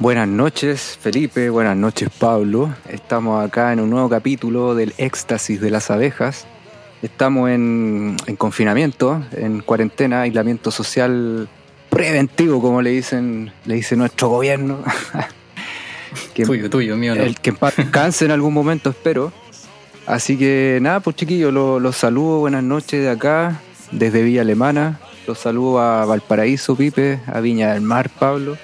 Buenas noches Felipe, buenas noches Pablo. Estamos acá en un nuevo capítulo del éxtasis de las abejas. Estamos en, en confinamiento, en cuarentena, aislamiento social preventivo, como le dicen, le dice nuestro gobierno. que, tuyo, tuyo, mío no. El que canse en algún momento, espero. Así que nada, pues chiquillos, los, los saludo, buenas noches de acá, desde Villa Alemana. Los saludo a Valparaíso, Pipe, a Viña del Mar, Pablo.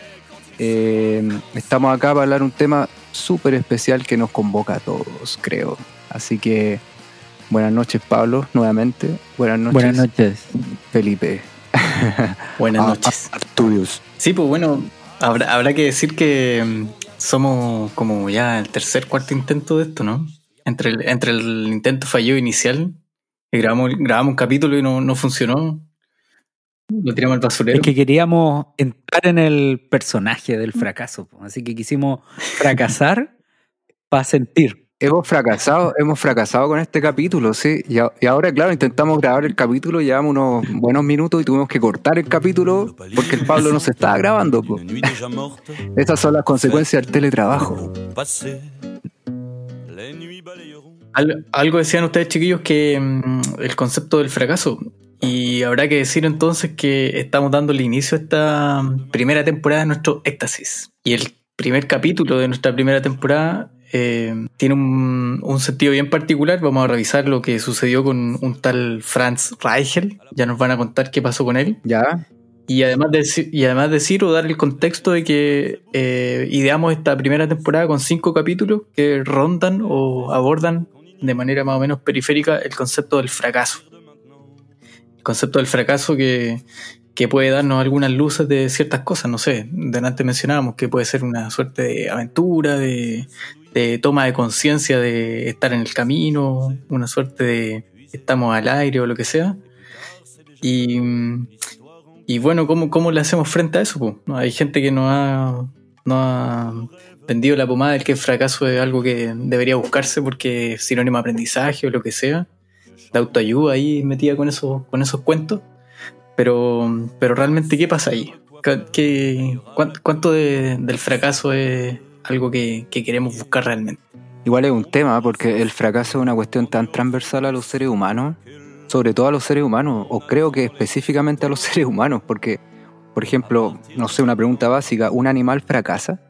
Eh, estamos acá para hablar un tema súper especial que nos convoca a todos, creo. Así que buenas noches, Pablo, nuevamente. Buenas noches. Buenas noches. Felipe. Buenas ah, noches. Arturius. Sí, pues bueno, habrá, habrá que decir que mm, somos como ya el tercer, cuarto intento de esto, ¿no? Entre el, entre el intento fallido inicial, y grabamos, grabamos un capítulo y no, no funcionó. Lo tiramos al basurero. Es que queríamos entrar en el personaje del fracaso, así que quisimos fracasar para sentir. Hemos fracasado, hemos fracasado con este capítulo, sí. Y, ahora, claro, intentamos grabar el capítulo, llevamos unos buenos minutos y tuvimos que cortar el capítulo porque el Pablo no se estaba grabando. Estas son las consecuencias del teletrabajo. Algo decían ustedes, chiquillos, que mm, el concepto del fracaso y habrá que decir entonces que estamos dando el inicio a esta primera temporada de nuestro éxtasis. Y el primer capítulo de nuestra primera temporada eh, tiene un, sentido bien particular. Vamos a revisar lo que sucedió con un tal Franz Reichel. Ya nos van a contar qué pasó con él. Ya. Y además, de, y además decir o dar el contexto de que eh, ideamos esta primera temporada con cinco capítulos que rondan o abordan de manera más o menos periférica el concepto del fracaso concepto del fracaso que, puede darnos algunas luces de ciertas cosas, no sé, delante mencionábamos que puede ser una suerte de aventura, de, toma de conciencia de estar en el camino, una suerte de estamos al aire o lo que sea. Y, y bueno, ¿cómo, ¿cómo le hacemos frente a eso? ¿No? Hay gente que no ha, no ha vendido la pomada del que el fracaso es algo que debería buscarse porque es sinónimo de aprendizaje o lo que sea de autoayuda ahí metida con, eso, con esos cuentos. Pero, pero realmente, ¿qué pasa ahí? ¿Qué, ¿Cuánto del fracaso es algo que, queremos buscar realmente? Igual es un tema, porque el fracaso es una cuestión tan transversal a los seres humanos, sobre todo a los seres humanos, o creo que específicamente a los seres humanos, porque, por ejemplo, no sé, una pregunta básica, ¿un animal fracasa?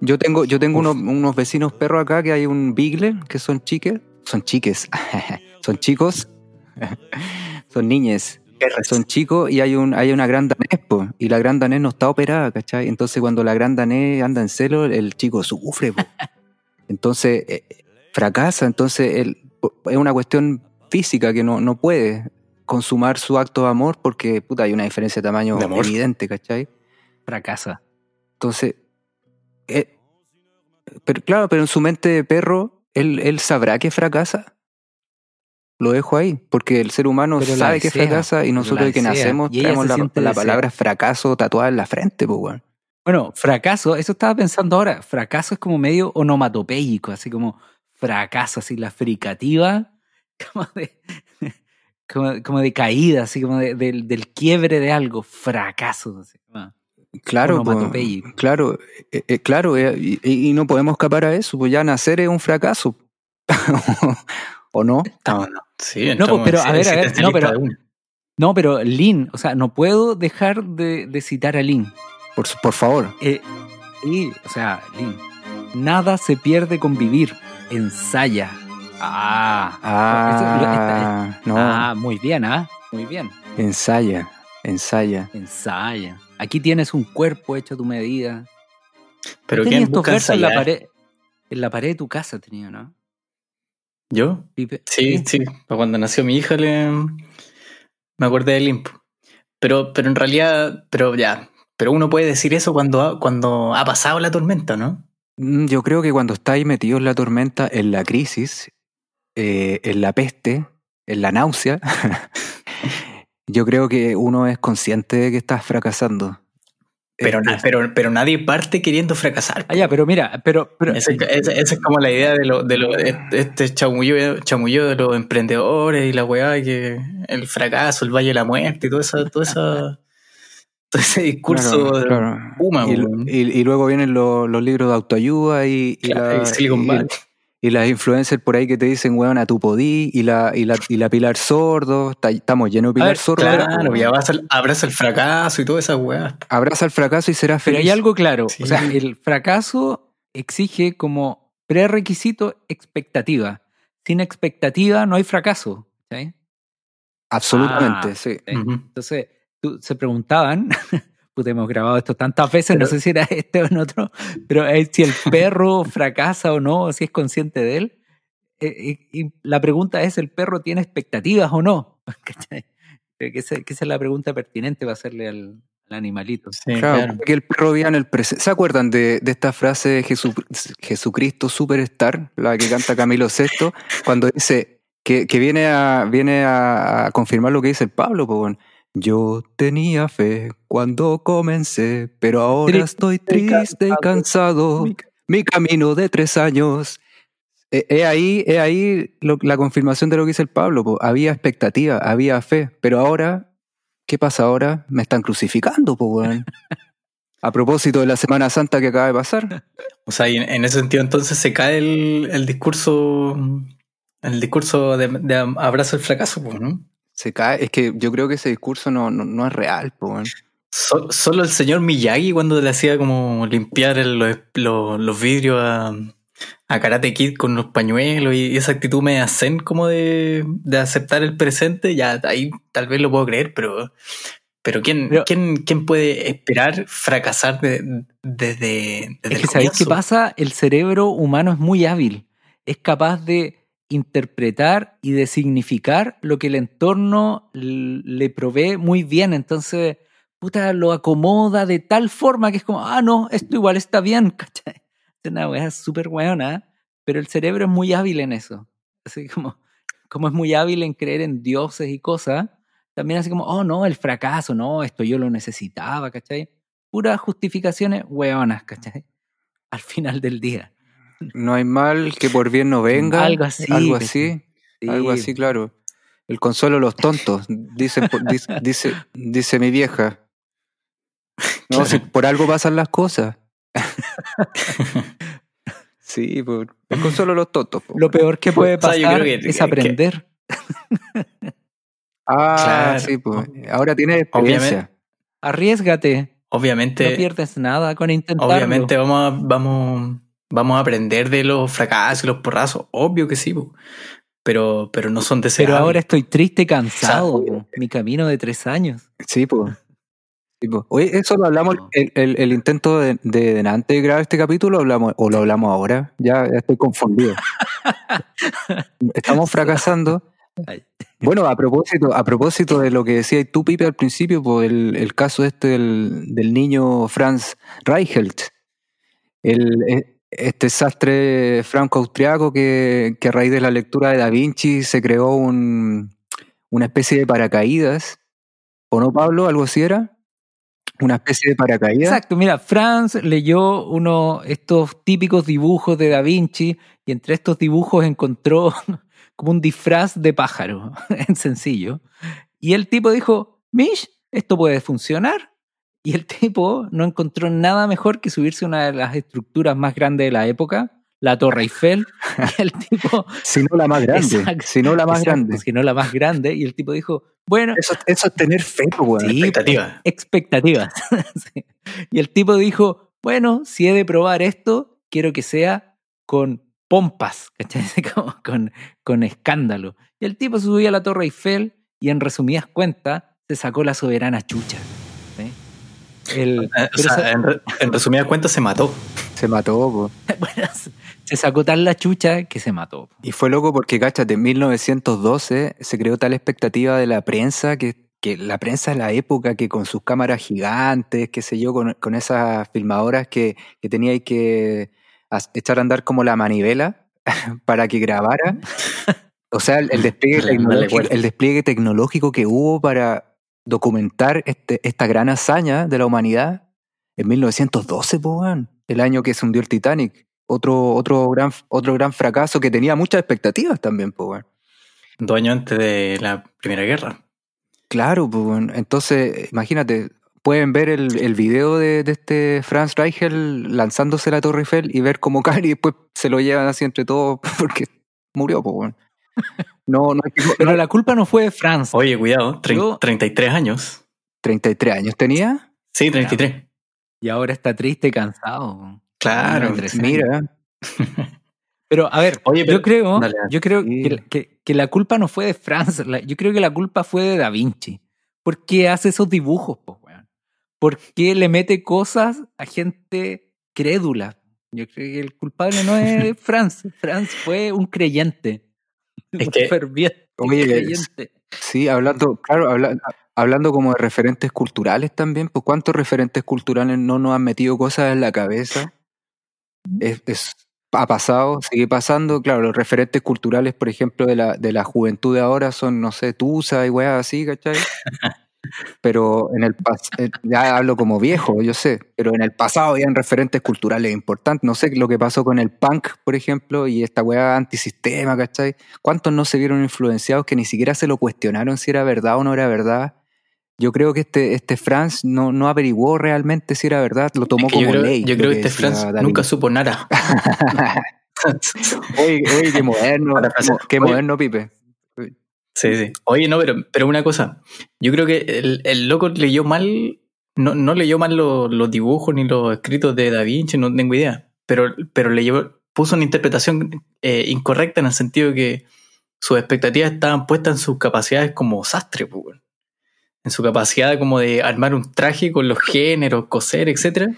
Yo tengo, yo tengo unos, unos, vecinos perros acá que hay un Beagle, que son chiques, son chiques, son chicos, son niñes, son chicos y hay un hay una gran danés, y la gran danés no está operada, ¿cachai? Entonces cuando la gran danés anda en celo, el chico sufre, entonces eh, fracasa, entonces es una cuestión física que no, no puede consumar su acto de amor porque puta, hay una diferencia de tamaño evidente, ¿cachai? Fracasa. Entonces, eh, pero claro, pero en su mente de perro ¿Él, sabrá que fracasa? Lo dejo ahí, porque el ser humano sabe que fracasa y nosotros de que nacemos tenemos la, palabra fracaso tatuada en la frente, pues, bueno. Bueno, fracaso, eso estaba pensando ahora. Fracaso es como medio onomatopéyico, así como fracaso, así la fricativa, como de, como, de caída, así como del quiebre de algo, fracaso. Así, Claro, claro, eh, eh, claro, eh, y, no podemos escapar a eso, pues ya nacer es un fracaso. ¿O no? No, no. Sí, no, pues, pero a ver, a ver, no, pero, no, pero Lin, o sea, no puedo dejar de, citar a Lin. Por, por favor. y, o sea, Lin, nada se pierde con vivir, ensaya. Ah, ah, no. ah, muy bien, ¿ah? Muy bien. Ensaya, ensaya. Ensaya. Aquí tienes un cuerpo hecho a tu medida. Pero ¿quién busca en la pared? En la pared de tu casa tenía, ¿no? ¿Yo? Sí, sí. Cuando nació mi hija le me acordé del limpo. Pero, pero en realidad, pero ya, pero uno puede decir eso cuando ha, cuando ha pasado la tormenta, ¿no? Mm, yo creo que cuando estáis metidos en la tormenta, en la crisis, eh, en la peste, en la náusea, Yo creo que uno es consciente de que estás fracasando. Pero, pero, pero nadie parte queriendo fracasar. Ah, ya, pero mira, pero... pero esa, es como la idea de, lo, de lo, este chamullo, chamullo de los emprendedores y la weá, que el fracaso, el valle de la muerte y toda esa, todo ese discurso Claro, de claro. Puma, y, weón. y- y luego vienen los, los libros de autoayuda y, Claro, la- y Silicon Valley. Y las influencers por ahí que te dicen, weón, a tu podí, y la, y la, y la Pilar Sordo, está- estamos llenos de Pilar ver, Sordo. Claro, y abraza el, abraza el fracaso y todas esas weas. Abraza el fracaso y serás Pero feliz. hay algo claro. Sí. O sea, el fracaso exige como prerequisito expectativa. Sin expectativa no hay fracaso. ¿sí? Absolutamente, Ah, sí. Entonces, tú- se preguntaban, puta, hemos grabado esto tantas veces, no Pero- sé si era este o en otro, pero eh, si el perro fracasa o no, si es consciente de él. Eh, y la pregunta es, ¿el perro tiene expectativas o no? Que esa, que esa es la pregunta pertinente para hacerle al, al animalito. Sí, Claro, claro. porque el perro vive en el presente. ¿Se acuerdan de, de esta frase de Jesu- Jesucristo Superstar, la que canta Camilo VI, cuando dice que, que viene, a, viene a, a confirmar lo que dice el Pablo? weón. Yo tenía fe cuando comencé, pero ahora estoy triste y cansado. Mi camino de tres años. Eh, He ahí, he ahí lo- la confirmación de lo que dice el Pablo. po. Había expectativa, había fe, pero ahora, ¿qué pasa ahora? Me están crucificando, po, weón. A propósito de la Semana Santa que acaba de pasar. O sea, y en, en ese sentido entonces se cae el, el discurso el discurso de, de abrazo al fracaso, pues, ¿no? Se cae. Es que yo creo que ese discurso no, no, no es real, po, solo el señor Miyagi cuando le hacía como limpiar el- los, los- los vidrios a, a Karate Kid con los pañuelos y esa actitud media zen como de, de aceptar el presente, ya ahí tal vez lo puedo creer, pero, pero ¿quién, Pero- ¿quién, quién puede esperar fracasar de- desde, desde Es el que ¿sabéis qué pasa? El cerebro humano es muy hábil. Es capaz de interpretar y de significar lo que el entorno le provee muy bien. Entonces, puta, lo acomoda de tal forma que es como, ah, no, esto igual está bien, ¿cachai? Es una weá súper weona, pero el cerebro es muy hábil en eso. Así como, como es muy hábil en creer en dioses y cosas, también así como, oh, no, el fracaso, no, esto yo lo necesitaba, ¿cachai? Puras justificaciones weonas, ¿cachai? Al final del día. No hay mal que por bien no venga. Algo así, Algo ¿cachai? así. Sí. Algo así, claro. El consuelo de los tontos, dice, dice, dice, dice mi vieja. No, si por algo pasan las cosas. sí, por, el consuelo de los tontos. Lo peor que puede O sea, yo pasar creo que- es que- aprender. Ah, Claro. sí, pues. Ahora tienes experiencia. Obviamente. Arriesgate. Obviamente, no pierdes nada con intentarlo. obviamente vamos a, vamos, vamos a aprender de los fracasos y los porrazos, obvio que sí, po. pero, pero no son deseables. Pero ahora estoy triste y cansado. Po. Mi camino de tres años. Sí, pues. Sí. Oye, eso lo hablamos, el, el- el intento de, de, de antes de grabar este capítulo, hablamos, o lo hablamos ahora. Ya, ya estoy confundido. Estamos fracasando. Bueno, a propósito, a propósito de lo que decías tú, Pipe, al principio, pues el, el caso este del, del niño Franz Reichelt, el, e- este sastre franco-austriaco que, que a raíz de la lectura de Da Vinci se creó un, una especie de paracaídas, ¿o no, Pablo? ¿Algo así era? Una especie de paracaídas. Exacto, mira, Franz leyó uno estos típicos dibujos de Da Vinci y entre estos dibujos encontró como un disfraz de pájaro, en sencillo. Y el tipo dijo, Mish, esto puede funcionar. Y el tipo no encontró nada mejor que subirse a una de las estructuras más grandes de la época, la Torre Eiffel. Y el tipo... Si no la más grande. Exacto, si no la más exacto, grande. Si no la más grande. Y el tipo dijo, bueno, Eso, eso es tener fe, pues. Sí, expectativa. expectativas. Sí. Y el tipo dijo, bueno, si he de probar esto, quiero que sea con pompas, ¿cachai? Como con, con escándalo. Y el tipo subió a la Torre Eiffel y en resumidas cuentas se sacó la soberana chucha. El- o sea, en, re- en resumidas cuentas se mató. Se mató, bueno, se sacó tan la chucha que se mató. Y fue loco porque, cáchate, en 1912 se creó tal expectativa de la prensa que, que la prensa de la época que con sus cámaras gigantes, qué sé yo, con, con esas filmadoras que, que tenía que as- echar a andar como la manivela para que grabara. O sea, el, el despliegue tecnológico, el despliegue tecnológico que hubo para documentar este, esta gran hazaña de la humanidad en 1912, po, weón, el año que se hundió el Titanic. Otro, otro, gran, otro gran fracaso que tenía muchas expectativas también, weón. Dos años antes de la Primera Guerra. Claro, pues, entonces, imagínate, pueden ver el, el video de, de este Franz Reichel lanzándose la Torre Eiffel y ver cómo cae y después se lo llevan así entre todos porque murió, pues bueno. No, no, Pero la culpa no fue de Franz. Oye, cuidado, tre- Yo- 33 años. 33 años tenía. Sí, 33. Y ahora está triste y cansado. Claro. Tres años. Mira, Pero a ver, Oye, pero- yo creo, dale. yo creo Sí. que, que- que la culpa no fue de Franz, la- yo creo que la culpa fue de Da Vinci. ¿Por qué hace esos dibujos, po, weón? ¿Por qué le mete cosas a gente crédula? Yo creo que el culpable no es Franz. Franz fue un creyente. Es que- ferviente Oye, creyente. sí, hablando, claro, habla- hablando como de referentes culturales también, pues ¿cuántos referentes culturales no nos han metido cosas en la cabeza? Es, es- ha pasado, sigue pasando, claro, los referentes culturales, por ejemplo, de la, de la juventud de ahora son, no sé, Tusa y weas así, ¿cachai? Pero en el pasado, ya hablo como viejo, yo sé, pero en el pasado habían referentes culturales importantes. No sé lo que pasó con el punk, por ejemplo, y esta wea antisistema, ¿cachai? ¿Cuántos no se vieron influenciados que ni siquiera se lo cuestionaron si era verdad o no era verdad? Yo creo que este, este Franz no, no averiguó realmente si era verdad, lo tomó Es que yo como creo, ley. yo creo que este Franz David. nunca supo nada. oye, oye, qué moderno, qué moderno, Pipe. Sí, sí. Oye, no, pero, pero una cosa. Yo creo que el, el loco leyó mal, no, no leyó mal lo- los dibujos ni los escritos de Da Vinci, no tengo idea. Pero, pero leyó, puso una interpretación eh, incorrecta en el sentido que sus expectativas estaban puestas en sus capacidades como sastre, pues, en su capacidad como de armar un traje con los géneros, coser, etcétera.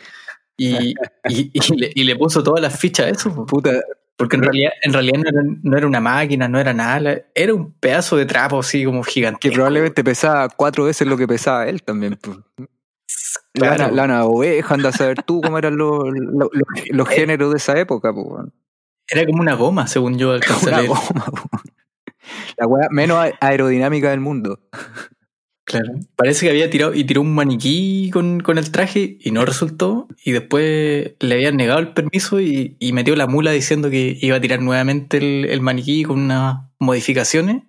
Y, y, y le, y le puso todas las fichas a eso. pues. Puta, Porque en realidad, en realidad no, era, no era una máquina, no era nada, era un pedazo de trapo así como gigante. que probablemente pesaba cuatro veces lo que pesaba él también. pues. Claro. Lana, lana oveja, anda a saber tú cómo eran los, los, los- los géneros de esa época. pues, weón. Era como una goma, según yo alcancé a Una goma, po. La weá menos aerodinámica del mundo. Claro. Parece que había tirado y tiró un maniquí con, con el traje y no resultó. Y después le habían negado el permiso y, y metió la mula diciendo que iba a tirar nuevamente el, el maniquí con unas modificaciones.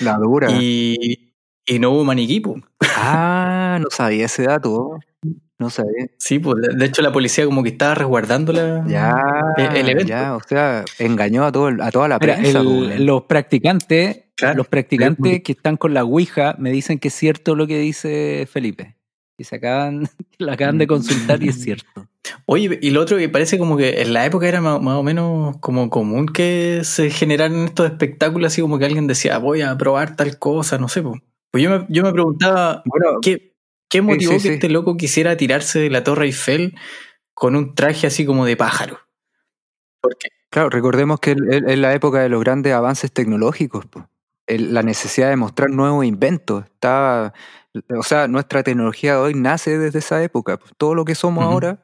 La dura. Y, y no hubo maniquí, pues. Ah, no sabía ese dato. No sabía. Sí, pues de- hecho la policía como que estaba resguardando la, Ya, el, el evento. ya, o sea, engañó a, todo, a toda la Mira, prensa. el- weón. los practicantes, Claro. los practicantes que están con la Ouija me dicen que es cierto lo que dice Felipe. Que se acaban, lo acaban de consultar y es cierto. Oye, y lo otro que parece como que en la época era más, más o menos como común que se generaran estos espectáculos, así como que alguien decía, voy a probar tal cosa, no sé. po. Pues yo me, yo me preguntaba, Bueno, ¿qué, qué motivó sí, que sí. este loco quisiera tirarse de la Torre Eiffel con un traje así como de pájaro? Porque, Claro, recordemos que es la época de los grandes avances tecnológicos, po. El- la necesidad de mostrar nuevos inventos. Está, o sea, nuestra tecnología de hoy nace desde esa época. po. Todo lo que somos ahora.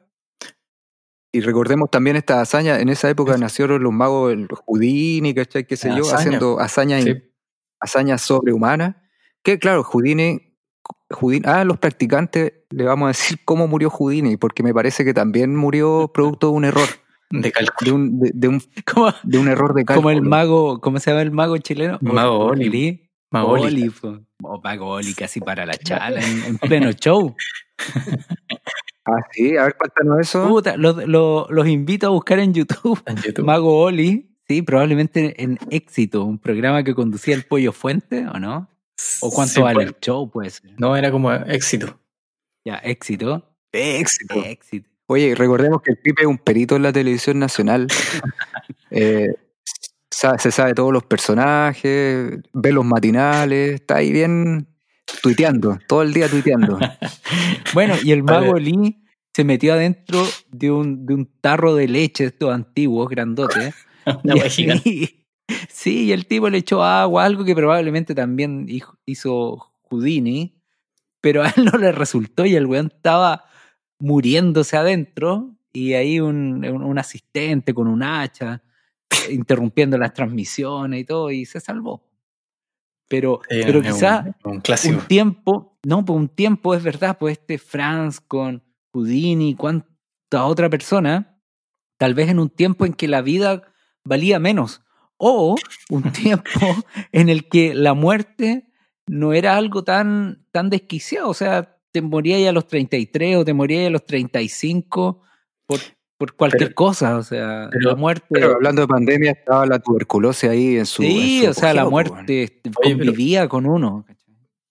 Y recordemos también esta hazaña. En esa época nacieron los magos, el Houdini, ¿cachai? Qué sé La yo, hazaña. haciendo hazañas, hazañas sobrehumanas. Que claro, Houdini, Houdini. Ah, los practicantes le vamos a decir cómo murió Houdini, porque me parece que también murió producto de un error. de cálculo. De un, de, de un, de un error de cálculo. como el mago, ¿cómo se llama el mago chileno? Mago Oli. Magoli. Oli. O mago Oli, casi para la chala, en, en pleno show. Ah, sí, a ver, cuéntanos eso. Puta, los, los- los invito a buscar en YouTube. En YouTube. Mago Oli, sí, probablemente en Éxito, un programa que conducía el Pollo Fuente, ¿o no? ¿O cuánto Sí, vale pues, el show? Pues No, era como éxito. ya, Éxito. Éxito. Éxito. Oye, recordemos que el Pipe es un perito en la televisión nacional. Eh, se sabe todos los personajes, ve los matinales, está ahí bien tuiteando, todo el día tuiteando. Bueno, y el mago Lee se metió adentro de un, de un tarro de leche, estos antiguos, grandotes. Una Y- wea gigante. y- sí, y el tipo le echó agua, algo que probablemente también hizo Houdini, pero a él no le resultó y el weón estaba muriéndose adentro y ahí un, un- un asistente con un hacha eh, interrumpiendo las transmisiones y todo y se salvó. Pero, Sí, pero es un- quizá un, tiempo, no, por un tiempo es verdad, pues este Franz con Houdini, cuánta otra persona, tal vez en un tiempo en que la vida valía menos, o un tiempo en el que la muerte no era algo tan, tan desquiciado, o sea, te morías a los 33 o te morías a los 35 por, por cualquier Pero- cosa, o sea, pero- la muerte... Pero hablando de pandemia, estaba la tuberculosis ahí en su. sí, en su o sea, la weón. muerte Oye, pero- convivía con uno.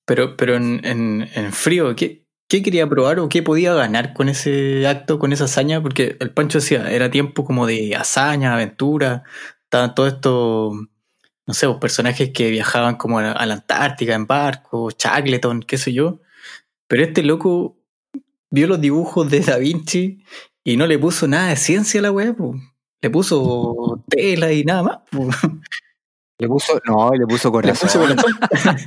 Pero, pero en, en, en frío, ¿qué, ¿qué quería probar o qué podía ganar con ese acto, con esa hazaña? Porque el Pancho decía, era tiempo como de hazaña, aventura, estaban todos estos, no sé, pues, personajes que viajaban como a, a la Antártica en barco, Shackleton, qué sé yo. Pero este loco vio los dibujos de Da Vinci y no le puso nada de ciencia a la weá, po. le puso tela y nada más. po. Le puso. No, le puso Le corazón. puso corazón.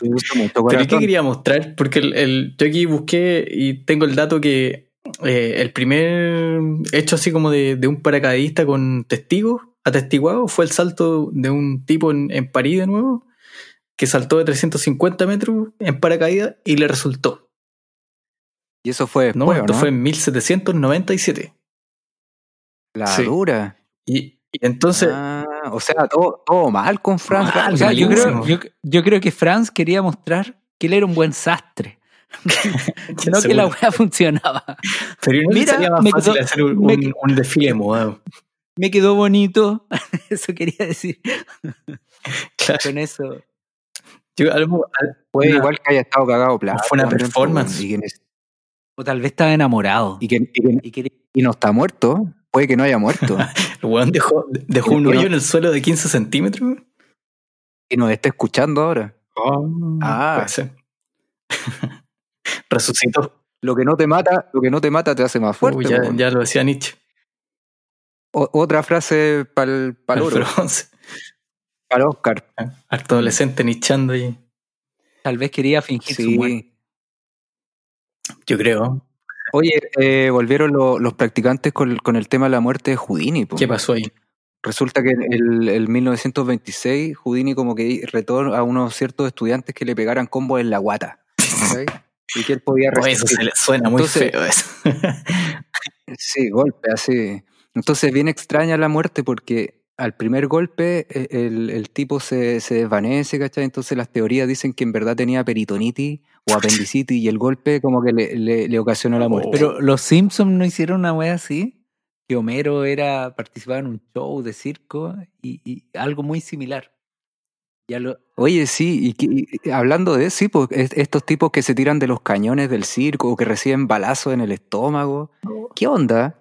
Le puso mucho ¿Pero corazón. qué quería mostrar? Porque el, el- yo aquí busqué y tengo el dato que eh, el primer hecho así como de, de un paracaidista con testigos, atestiguados, fue el salto de un tipo en, en París de nuevo, que saltó de 350 metros en paracaídas y le resultó. Y eso fue después, ¿o esto ¿no? fue en 1797. La sí. dura. Y, y entonces, Ah, o sea, todo, todo mal con Franz. Mal, O sea, yo creo, yo, yo creo que Franz quería mostrar que él era un buen sastre. no que la weá funcionaba. pero ¿no Mira, sería más me fácil quedó- hacer un, me un- quedó- un desfile de moda. Me quedó bonito. Eso quería decir. Claro. Con eso. Yo, algo- al- Puede una- igual que haya estado cagado plata. Fue una performance. Y que, O tal vez estaba enamorado. y, que, y que- Y no está muerto. Puede que no haya muerto. El weón dejó, dejó un hoyo en el suelo de 15 centímetros. y nos está escuchando ahora. Ah. puede ser. Resucitó. Lo que no te mata, lo que no te mata te hace más fuerte. Uy, ya lo decía Nietzsche. O- otra frase para el para Oscar. Harto adolescente nichando y Tal vez quería fingir su muerte. Sí. yo creo. Oye, eh, volvieron lo- los practicantes con, con el tema de la muerte de Houdini. po. ¿Qué pasó ahí? Resulta que en el, el 1926 Houdini como que retó a unos ciertos estudiantes que le pegaran combos en la guata. y que él podía Oh, eso resistir. se le suena muy Entonces- feo eso. Sí, golpe, así. Entonces, bien extraña la muerte porque al primer golpe eh, el, el tipo se, se desvanece, ¿cachai? Entonces las teorías dicen que en verdad tenía peritonitis o apendicitis y el golpe como que le, le- le ocasionó la muerte. Pero los Simpsons no hicieron una wea así. Que Homero era participaba en un show de circo y, y algo muy similar. Ya lo, Oye, sí, y, que- y hablando de sí, pues es- estos tipos que se tiran de los cañones del circo o que reciben balazos en el estómago, ¿qué onda?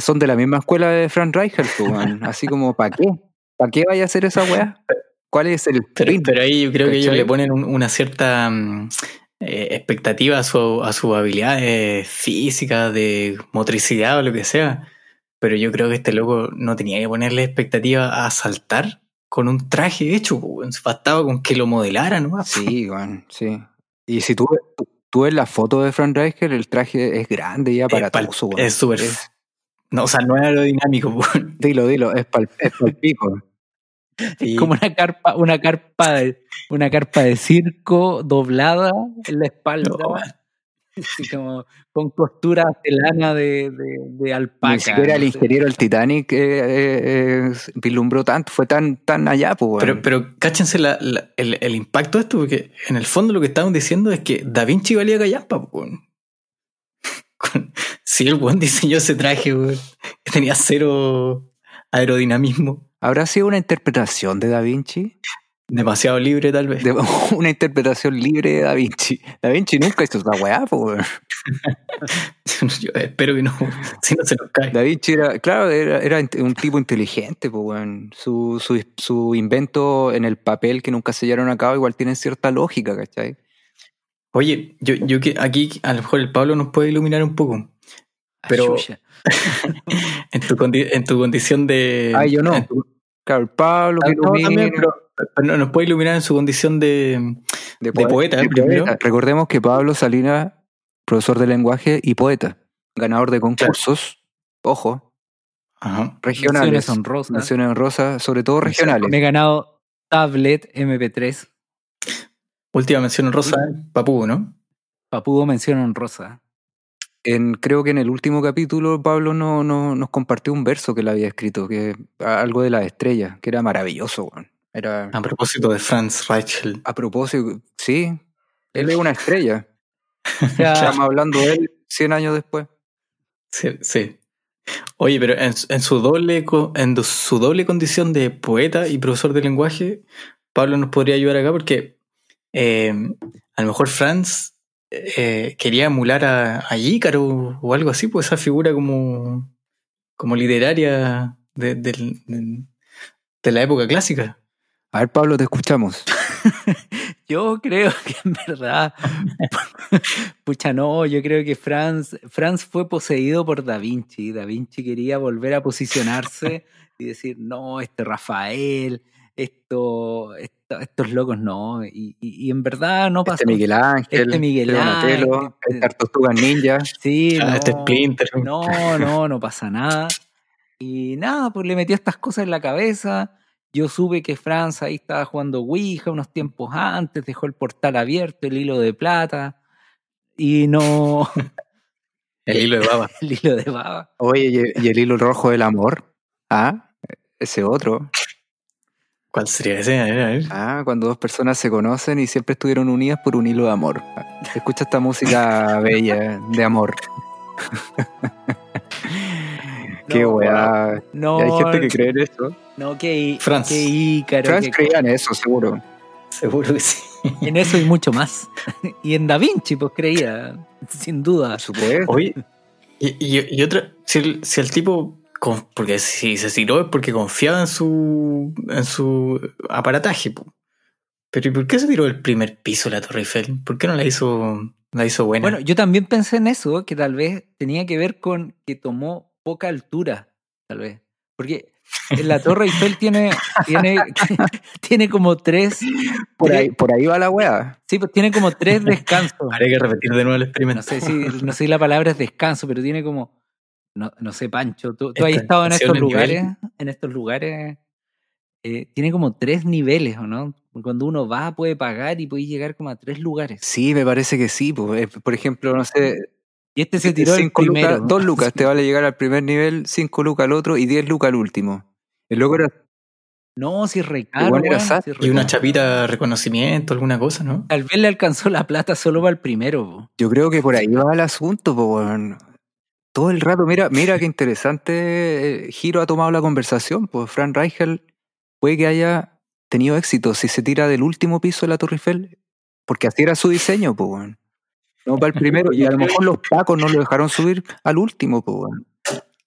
Son de la misma escuela de Frank Reichel, pues, man. así como, ¿para qué? ¿Para qué vaya a hacer esa weá? ¿Cuál es el Pero, pero ahí yo creo que ellos le ponen un- una cierta mm, eh, expectativa a su, a sus habilidades físicas, de motricidad o lo que sea. Pero yo creo que este loco no tenía que ponerle expectativa a saltar con un traje hecho. weón. Bastaba con que lo modelara nomás. Sí, weón, sí. Y si tú, tú, ves la foto de Frank Reichel, el traje es grande y aparatoso, es súper- Es- No, o sea, no es aerodinámico. Dilo, dilo, es pal, es pal pico. Y- como una carpa, una carpa de, una carpa de circo doblada en la espalda. No. Así como con costuras de lana de, de, de alpaca. Ni siquiera el ingeniero del Titanic eh, eh, eh, vislumbró tanto, fue tan, tan allá, pues. Pero, pero cáchense la- la- el, el impacto de esto, porque en el fondo lo que estaban diciendo es que Da Vinci valía callampa, po, Sí, el buen diseñó ese traje, weón, que tenía cero aerodinamismo, ¿Habrá sido una interpretación de Da Vinci? demasiado libre tal vez. De- una interpretación libre de Da Vinci. Da Vinci nunca hizo esa weá, weón. Yo espero que no, si no se nos cae. Da Vinci era, claro, era, un tipo inteligente, pues, weón. Su, su, su invento en el papel que nunca se llevaron a cabo igual tiene cierta lógica, ¿cachai? Oye, yo, yo que aquí a lo mejor el Pablo nos puede iluminar un poco. Pero- Ayuya. En tu, condi- en tu condición de. Ah, yo no. tu- Claro, el Pablo, que Ah, no, también, pero, pero nos puede iluminar en su condición de. de poeta, de primero. Recordemos que Pablo Salinas, profesor de lenguaje y poeta, ganador de concursos, ojo, Ajá. regionales, Menciones honrosas. menciones honrosas, sobre todo regionales. Me he ganado tablet MP3. Última mención en rosa, Papú, ¿no? Papudo mención. En, creo que en el último capítulo Pablo no, no- nos compartió un verso que él había escrito, que algo de las estrellas, que era maravilloso. Era A propósito de Franz Reichel. a propósito, sí, él es una estrella. Sea, Estamos hablando de él 100 años después. Sí, sí. Oye, pero en, en su doble en su doble condición de poeta y profesor de lenguaje, Pablo nos podría ayudar acá porque eh, a lo mejor Franz eh, quería emular a, a Ícaro o algo así, pues esa figura como, como literaria de, de la época clásica. A ver, Pablo, te escuchamos. Yo creo que en verdad, pucha no, yo creo que Franz, Franz fue poseído por Da Vinci. Da Vinci quería volver a posicionarse y decir, no, este Rafael, esto, esto- estos locos no. Y, y- y en verdad no pasó. Este Miguel Ángel, Este Miguel Donatello, Ángel, este Tortugas Ninja. Sí, Ah, no, este Splinter. no, no, no pasa nada. Y nada, pues le metió estas cosas en la cabeza. Yo supe que Franz ahí estaba jugando Ouija unos tiempos antes, dejó el portal abierto, el hilo de plata. Y no, El hilo de baba. el hilo de baba. Oye, ¿y y el hilo rojo del amor? Ah, ese otro. ¿Cuál sería ese? A ver, a ver. Ah, cuando dos personas se conocen y siempre estuvieron unidas por un hilo de amor. Escucha esta música bella de amor. Qué No, weá. No, hay gente que cree en eso. no, que, Franz. que Ícaro, Franz que- creía en eso, seguro. Seguro que sí. en eso y mucho más. Y en Da Vinci, pues creía, sin duda. Oye, y, y, y otra, si el, si el tipo, con- porque si se tiró es porque confiaba en su, en su aparataje, po. pero ¿y por qué se tiró del primer piso de la Torre Eiffel? ¿Por qué no la hizo, la hizo buena? Bueno, yo también pensé en eso, que tal vez tenía que ver con que tomó poca altura, tal vez. Porque la Torre Eiffel tiene, tiene, tiene como tres, Por tres- ahí, por ahí va la weá. sí, pues tiene como tres descansos. Habría que repetir de nuevo el experimento. No sé si, no sé si la palabra es descanso, pero tiene como, no, no sé, Pancho, tú, tú has estado en estos lugares, nivel. en estos lugares, eh, tiene como tres niveles, ¿o no? Cuando uno va puede pagar y puede llegar como a tres lugares. Sí, me parece que sí. pues. Eh, Por ejemplo, no sé, Y este se tiró el lucas- primero. dos lucas te vale llegar al primer nivel, cinco lucas al otro y diez lucas al último. El loco era No, si es re caro, Igual era si re Y una chapita de reconocimiento, alguna cosa, ¿no? Tal vez le alcanzó la plata solo para el primero. po. Yo creo que por ahí va el asunto, po, weón. Todo el rato, mira, mira qué interesante eh, giro ha tomado la conversación. Pues Frank Reichel puede que haya tenido éxito si se tira del último piso de la Torre Eiffel, porque así era su diseño, pues, weón. No para el primero, y a lo mejor los pacos no lo dejaron subir al último, pues, weón.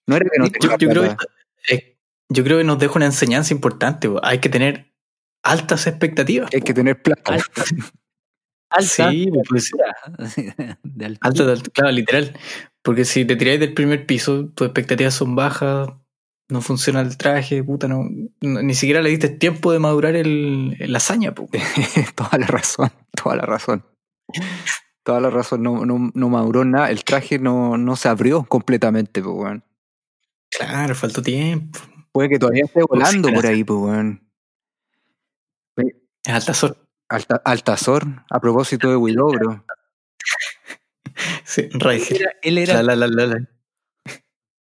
No era que no Yo, yo creo que, eh, yo creo que nos deja una enseñanza importante. po. Hay que tener altas expectativas. Hay que tener plata. Alta. Sí, pues, De altura. Alta, de altura, claro, literal. Porque si te tiráis del primer piso, tus expectativas son bajas, no funciona el traje, puta, no, no- ni siquiera le diste tiempo de madurar el, la hazaña, toda la razón, toda la razón. Toda la razón, no, no, no maduró nada. El traje no, no se abrió completamente, pues, weón. Claro, faltó tiempo. Puede que todavía esté volando por ahí, pues, weón. Es alta sor. Alta, Altazor, a propósito de Willowbro. Sí. Era- él era La, la, la, la, la.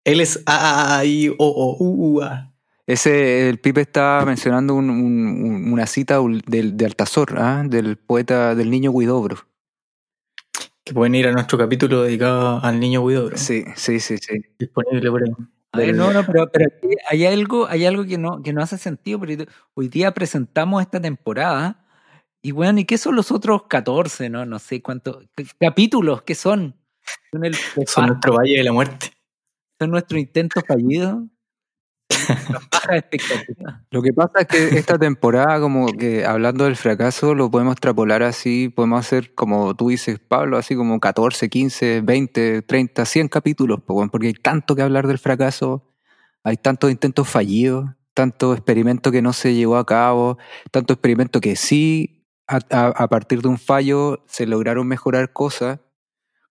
Él es A, A, A, I, O, O, U, U, A. Ese, el Pipe estaba mencionando un- un- un- una cita del, de Altazor, ¿ah? del poeta, del niño Guidobro. Que pueden ir a nuestro capítulo dedicado al niño Guido, Sí, sí, sí, sí. disponible por ahí. A ver, no, no, pero, pero hay algo, hay algo que no, que no hace sentido, porque hoy día presentamos esta temporada y bueno, ¿y qué son los otros 14, no? No sé cuántos capítulos, ¿qué son? Son, el, Son nuestro Valle de la Muerte. son nuestro intento fallido. Lo que pasa es que esta temporada, como que hablando del fracaso, lo podemos extrapolar así, podemos hacer como tú dices, Pablo, así como 14, 15, 20, 30, 100 capítulos, porque hay tanto que hablar del fracaso, hay tantos intentos fallidos, tanto experimento que no se llevó a cabo, tanto experimento que sí, a, a- a partir de un fallo, se lograron mejorar cosas,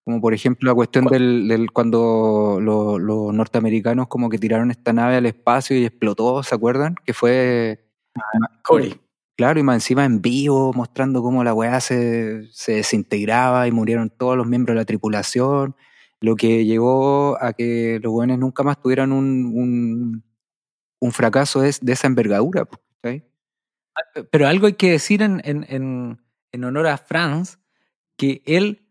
como por ejemplo la cuestión del, del cuando lo- los norteamericanos como que tiraron esta nave al espacio y explotó, ¿se acuerdan? Que fue... Cory. Claro, y más encima en vivo, mostrando cómo la weá se, se desintegraba y murieron todos los miembros de la tripulación, lo que llevó a que los weones nunca más tuvieran un, un, un fracaso de, de esa envergadura. ¿cachai? Pero algo hay que decir en, en, en, en honor a Franz, que él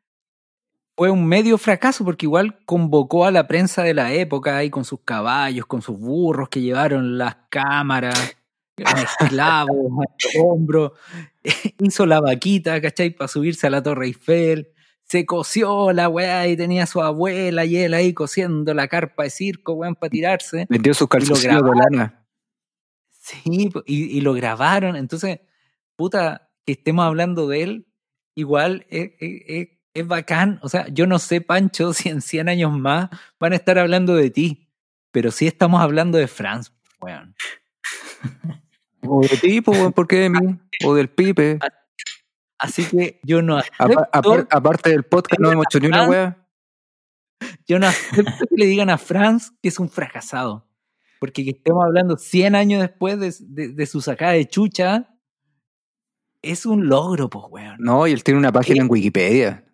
fue un medio fracaso porque igual convocó a la prensa de la época ahí con sus caballos, con sus burros que llevaron las cámaras, esclavos, hombros, hizo la vaquita, ¿cachai? Para subirse a la Torre Eiffel, se coció la weá y tenía a su abuela y él ahí cosiendo la carpa de circo, weón, para tirarse. Vendió sus calzoncillos de lana. Sí, y, y, lo grabaron. Entonces, puta, que estemos hablando de él, igual es, es, es, bacán. O sea, yo no sé, Pancho, si en 100 años más van a estar hablando de ti, pero sí estamos hablando de Franz, weón. O de ti, weón, ¿por qué de mí? O del Pipe. Así que yo no acepto, aparte del podcast, no hemos hecho ni una weá. Yo no acepto que le digan a Franz que es un fracasado. Porque que estemos hablando 100 años después de, de, de su sacada de chucha, es un logro, pues, weón. No, y él tiene una página en Wikipedia.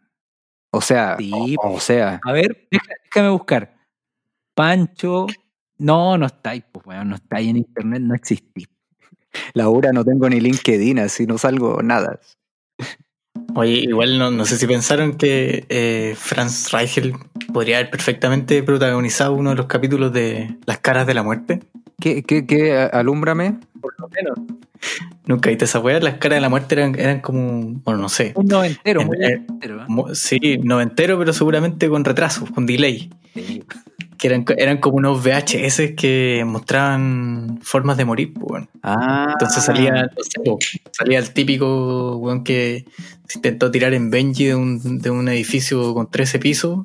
O sea, Sí, o, o sea, A ver, déjame buscar. Pancho. No, no estáis, pues, weón. No estáis en internet, no existís. Laura no tengo ni LinkedIn, así no salgo nada. Oye, igual no, no sé si pensaron que eh, Franz Reichel podría haber perfectamente protagonizado uno de los capítulos de Las caras de la muerte. ¿Qué, qué, qué? Alúmbrame. Por lo menos. Nunca viste esa weá, las caras de la muerte eran, eran como, bueno, no sé. Un noventero, muy Eh, noventero. ¿eh? Sí, noventero, pero seguramente con retraso, con delay. Que eran, eran como unos VHS que mostraban formas de morir, pues, weón. Ah, Entonces salía, salía el típico weón que se intentó tirar en Benji de un, de un edificio con 13 pisos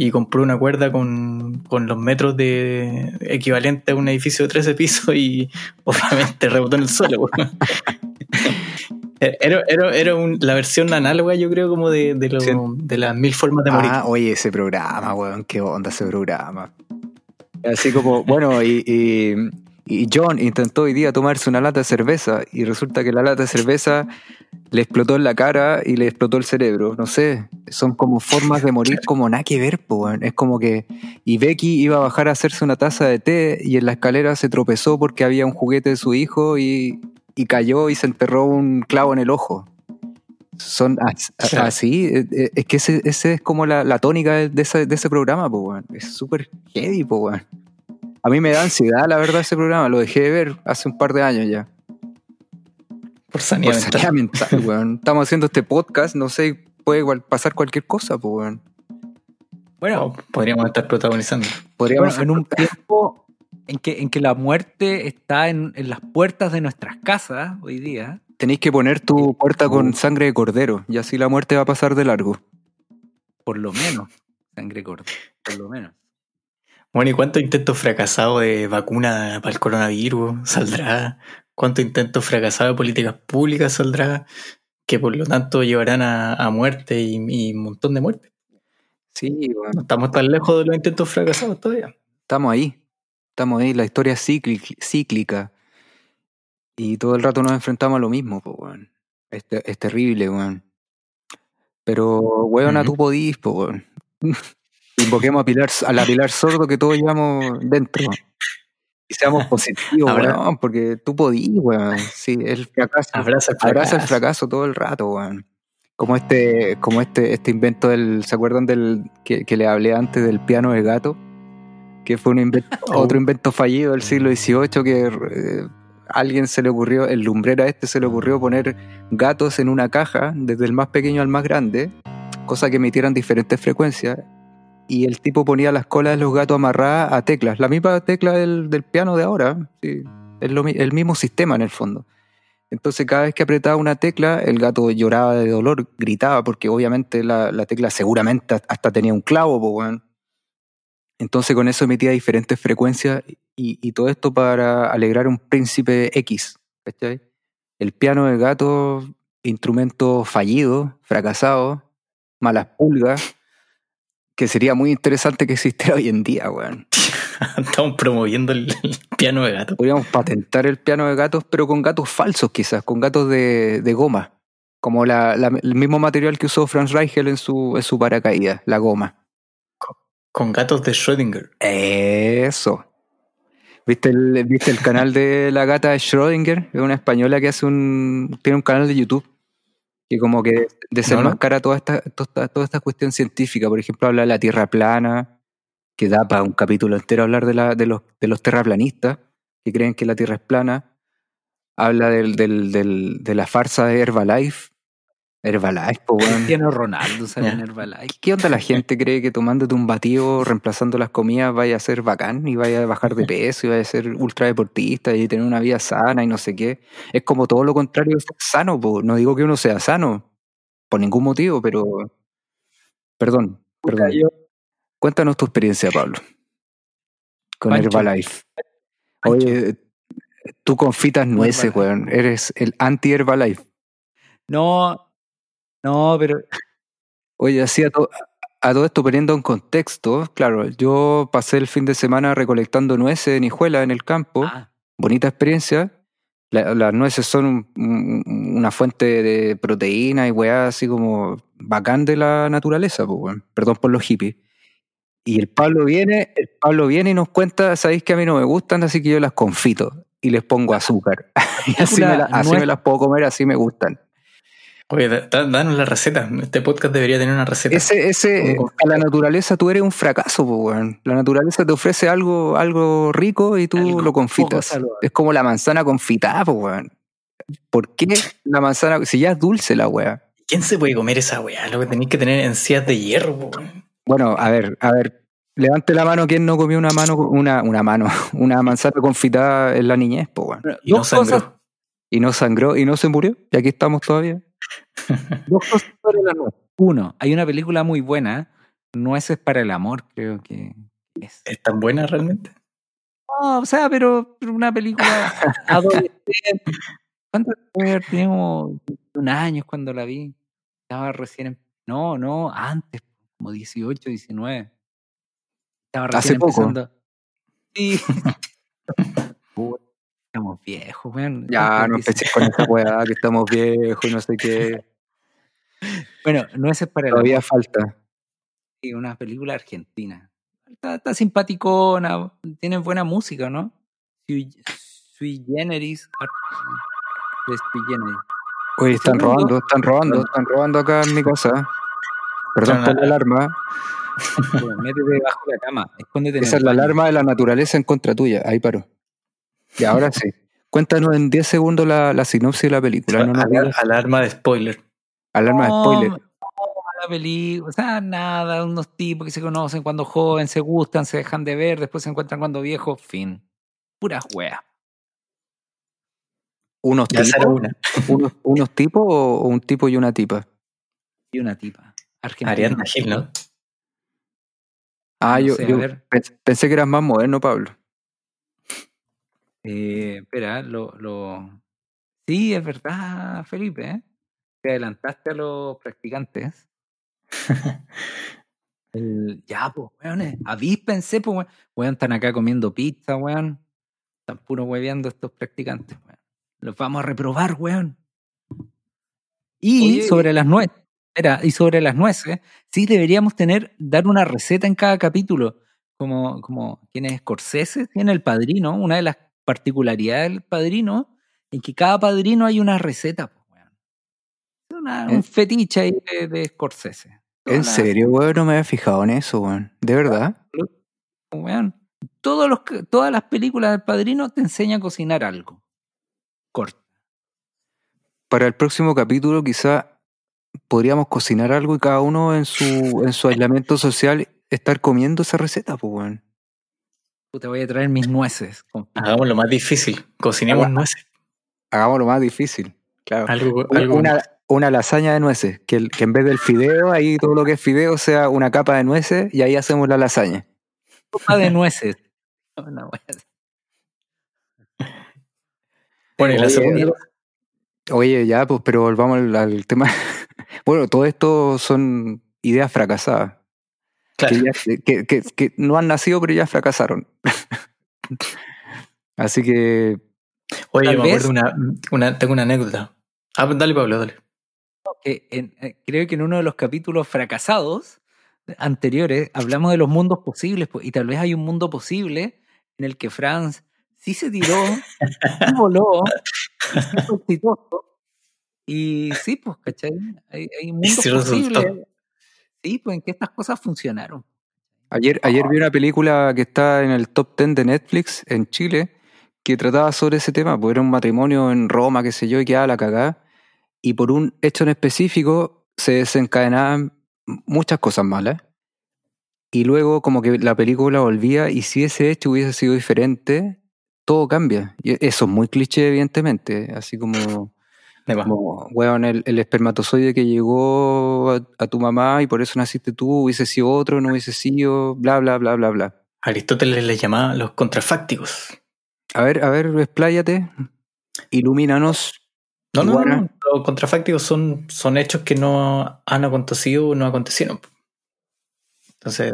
y compró una cuerda con, con los metros de equivalente a un edificio de 13 pisos y obviamente rebotó en el suelo. Weón. Era, era, era un- la versión análoga, yo creo, como de, de, lo- Sí. de las mil formas de morir. Ah, oye, ese programa, weón, qué onda ese programa. Así como, bueno, y, y, y John intentó hoy día tomarse una lata de cerveza y resulta que la lata de cerveza le explotó en la cara y le explotó el cerebro. No sé, son como formas de morir como nada que ver, weón. Es como que... Y Becky iba a bajar a hacerse una taza de té y en la escalera se tropezó porque había un juguete de su hijo y, y cayó y se enterró un clavo en el ojo. Son Claro. así, eh, eh, es que ese, ese es como la, la tónica de ese, de ese programa, po, weón. Es súper heavy, po, weón. A mí me da ansiedad, la verdad, ese programa. Lo dejé de ver hace un par de años ya. Por sanidad Por mental. sanidad mental, weón. Estamos haciendo este podcast, no sé, puede igual pasar cualquier cosa, pues, weón. Bueno, podríamos estar protagonizando. Podríamos bueno, en un tiempo en que, en que la muerte está en, en las puertas de nuestras casas hoy día. Tenéis que poner tu puerta con sangre de cordero y así la muerte va a pasar de largo. Por lo menos. Sangre corta. Por lo menos. Bueno, ¿y cuántos intentos fracasados de vacuna para el coronavirus saldrá? ¿Cuántos intentos fracasados de políticas públicas saldrá? Que por lo tanto llevarán a, a muerte y, y un montón de muertes. Sí. No estamos tan lejos de los intentos fracasados todavía. Estamos ahí. Estamos ahí. La historia es cíclic- cíclica. Y todo el rato nos enfrentamos a lo mismo, pues, weón. Es, te- es terrible, weón. Pero, weón, a Ujú. tú podís, pues, weón. Invoquemos a, Pilar, a la Pilar Sordo que todos llevamos dentro. Y seamos positivos, weón, porque tú podís, weón. Sí, el fracaso. Abraza el fracaso. Abraza el fracaso todo el rato, weón. Como este, como este, este invento del, ¿se acuerdan del que, que le hablé antes del piano de gato? Que fue un invento, Oh. otro invento fallido del siglo XVIII que eh, alguien se le ocurrió, el lumbrera este se le ocurrió poner gatos en una caja, desde el más pequeño al más grande, cosa que emitieran diferentes frecuencias. Y el tipo ponía las colas de los gatos amarradas a teclas, la misma tecla del, del piano de ahora, sí, es lo el mismo sistema en el fondo. Entonces cada vez que apretaba una tecla, el gato lloraba de dolor, gritaba, porque obviamente la, la tecla seguramente hasta tenía un clavo, po, weón. Entonces con eso emitía diferentes frecuencias y, y todo esto para alegrar a un príncipe X, ¿cachai? El piano de gato, instrumento fallido, fracasado, malas pulgas, que sería muy interesante que existiera hoy en día, weón. Estamos promoviendo el, piano de gato. Podríamos patentar el piano de gatos, pero con gatos falsos quizás, con gatos de, de goma. Como la, la- el mismo material que usó Franz Reichel en su, en su paracaídas, la goma. Con gatos de Schrödinger. Eso. ¿Viste el, ¿Viste el canal de la gata de Schrödinger? Es una española que hace un. tiene un canal de YouTube. que como que desenmascara toda esta, toda, toda esta cuestión científica. Por ejemplo, habla de la Tierra plana, que da para un capítulo entero hablar de, la, de, los, de los terraplanistas, que creen que la Tierra es plana. Habla del, del, del, de la farsa de Herbalife. Herbalife, po, weón. Cristiano Ronaldo sale en Herbalife. ¿Qué onda la gente cree que tomándote un batido, reemplazando las comidas, vaya a ser bacán y vaya a bajar de peso y vaya a ser ultra deportista y tener una vida sana y no sé qué? Es como todo lo contrario de ser sano, po. no digo que uno sea sano, por ningún motivo, pero... Perdón, perdón. Cuéntanos tu experiencia, Pablo, con Pancho. Herbalife. Pancho. Oye, tú confitas nueces, weón. Eres el anti-Herbalife. No, no, pero Oye, así a, to- a todo esto poniendo en contexto, claro, yo pasé el fin de semana recolectando nueces en Hijuela, en el campo. ah, Bonita experiencia. La- las nueces son un- un- una fuente de proteína y weá así como bacán de la naturaleza, pues, perdón por los hippies. Y el Pablo viene, el Pablo viene y nos cuenta, sabéis que a mí no me gustan, así que yo las confito y les pongo azúcar. y así, me, la- así nuez- me las puedo comer, así me gustan. Oye, da- da- danos la receta. Este podcast debería tener una receta. Ese, ese, a la naturaleza tú eres un fracaso, po, weón. La naturaleza te ofrece algo, algo rico y tú Algo lo confitas. Es como la manzana confitada, po, weón. ¿Por qué la manzana, si ya es dulce la weá? ¿Quién se puede comer esa weá? Lo que tenéis que tener encías de hierro, po, weón. Bueno, a ver, a ver, levante la mano quien no comió una mano, una, una mano, una manzana confitada en la niñez, po, weón. Y no cosas, sangró. Y no sangró y no se murió. Y aquí estamos todavía. Dos cosas sobre la nuez. Uno, hay una película muy buena, Nueces para el amor, creo que es. ¿Es tan buena realmente? No, o sea, pero pero una película adolescente. ¿Cuánto? Teníamos un año cuando la vi. Estaba recién. en- No, no, antes, como 18, 19. Estaba recién Hace poco. empezando. Sí. Estamos viejos, weón. Ya, ¿Cuántos no empecé con esa weá, que estamos viejos y no sé qué. Bueno, Nueces para el amor. Todavía falta. Sí, una película argentina. Está, está simpaticona, tiene buena música, ¿no? Sui, sui generis. de sui generis. Oye, están robando, están robando, están robando acá en mi casa. Perdón por la alarma. Métete debajo de la cama, escóndete Esa es la alarma de la naturaleza en contra tuya. Ahí paró. Y ahora sí. Cuéntanos en 10 segundos la, la sinopsis de la película. No Alar- alarma de spoiler. alarma de No, spoiler. no, la película, o sea, nada, unos tipos que se conocen cuando joven, se gustan, se dejan de ver, después se encuentran cuando viejos, fin. Puras weas. ¿Unos Ya tipos? una. ¿Unos, unos tipos o un tipo y una tipa? Y una tipa. Argentina. Ariadna Gil, ¿no? Ah, No yo, sé, yo pensé que eras más moderno, Pablo. Eh, espera, lo, lo. Sí, es verdad, Felipe, ¿eh? Te adelantaste a los practicantes. El- ya, pues, weones, avíspense, pues, weón. Weón, están acá comiendo pizza, weón. Están puro hueveando estos practicantes, weón. Los vamos a reprobar, weón. Y Oye, sobre las nueces, espera, y sobre las nueces, sí deberíamos tener, dar una receta en cada capítulo. Como, como quién es Scorsese, tiene el padrino, una de las particularidades del padrino, en que cada padrino hay una receta, una- un ¿En- fetiche ahí de, de Scorsese. ¿En serio, weón? No me había fijado en eso, weón. ¿De verdad? weón, todos los, todas las películas del padrino te enseñan a cocinar algo. Corto. Para el próximo capítulo quizá podríamos cocinar algo y cada uno en su, en su aislamiento social estar comiendo esa receta, pues, weón. Te voy a traer mis nueces. Hagamos lo más difícil. Cocinemos Haga- nueces. Hagámoslo más difícil, claro. Algo, Una- algo una, más. una lasaña de nueces, que, el- que en vez del fideo, ahí todo lo que es fideo sea una capa de nueces y ahí hacemos la lasaña. Sopa de nueces. Bueno, y la Oye, segunda. Oye, ya, pues, pero volvamos al, al tema. bueno, todo esto son ideas fracasadas. Claro. que, ya- que- que- que no han nacido, pero ya fracasaron. Así que, Oye, me vez- acuerdo una, una, tengo una anécdota. Ah, dale, Pablo, dale. que en- eh, creo que en uno de los capítulos fracasados anteriores hablamos de los mundos posibles pues, y tal vez hay un mundo posible en el que Franz sí se tiró, sí voló, sí fue exitoso Y sí, pues, ¿cachai? Hay, hay mundos posibles. Sí, pues en que estas cosas funcionaron. Ayer, vi una película que está en el top 10 de Netflix en Chile que trataba sobre ese tema, pues era un matrimonio en Roma, qué sé yo, y quedaba la cagada. Y por un hecho en específico se desencadenaban muchas cosas malas. Y luego como que la película volvía y si ese hecho hubiese sido diferente, todo cambia. Y eso es muy cliché, evidentemente. Así como. Como weón, el, el espermatozoide que llegó a, a tu mamá y por eso naciste tú, hubiese sido otro, no hubiese sido, bla, bla, bla, bla, bla. Aristóteles les llamaba los contrafácticos. A ver, a ver, expláyate, ilumínanos. No, no, no. Los contrafácticos son, son hechos que no han acontecido o no acontecieron. Entonces,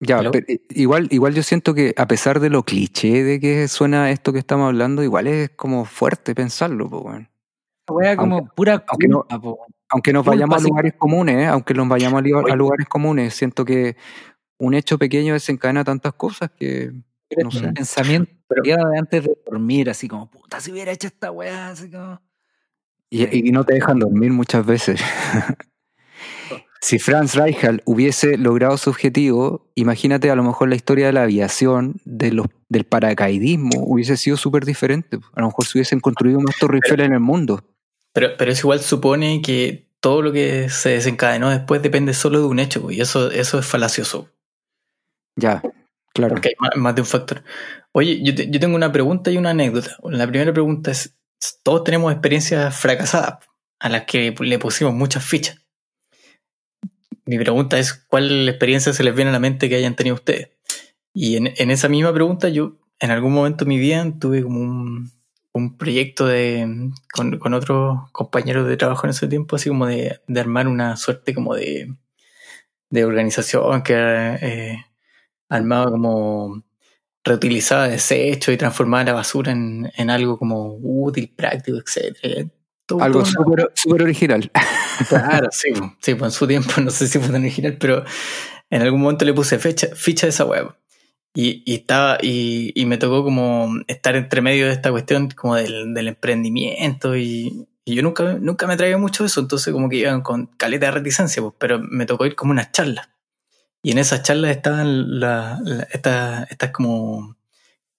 Ya, pero eh, igual, igual yo siento que a pesar de lo cliché de que suena esto que estamos hablando, igual es como fuerte pensarlo. Esa wea como pura aunque no- po. Aunque nos Culpa, vayamos a sí. lugares comunes, ¿eh? aunque nos vayamos a, lugares comunes, siento que un hecho pequeño desencadena tantas cosas que no sé. El pensamiento Pero- de antes de dormir, así como, puta, si hubiera hecho esta weá, así como. Y, y no te dejan dormir muchas veces. si Franz Reichel hubiese logrado su objetivo, imagínate a lo mejor la historia de la aviación, de los, del paracaidismo, hubiese sido súper diferente. A lo mejor se hubiesen construido más Torre Eiffel en el mundo. pero, pero eso igual supone que todo lo que se desencadenó después depende solo de un hecho, pues, y eso, eso es falacioso, Ya, claro. porque hay más, más de un factor. Oye, yo, te- yo tengo una pregunta y una anécdota. La primera pregunta es, todos tenemos experiencias fracasadas a las que le pusimos muchas fichas. Mi pregunta es, ¿cuál experiencia se les viene a la mente que hayan tenido ustedes? Y en, en esa misma pregunta, yo en algún momento de mi vida tuve como un, un proyecto de, con, con otros compañeros de trabajo en ese tiempo, así como de, de armar una suerte como de, de organización que eh, armaba como reutilizaba desechos y transformaba la basura en, en algo como útil, práctico, etc. Todo- Algo súper original. Claro, sí, sí, pues en su tiempo no sé si fue tan original, pero en algún momento le puse fecha, ficha de esa web. Y, y estaba, y, y me tocó como estar entre medio de esta cuestión como del, emprendimiento y, yo nunca, nunca me traía mucho eso, entonces como que iban con caleta de reticencia, pues, pero me tocó ir como unas charlas. Y en esas charlas estaban la- la- estas estas como,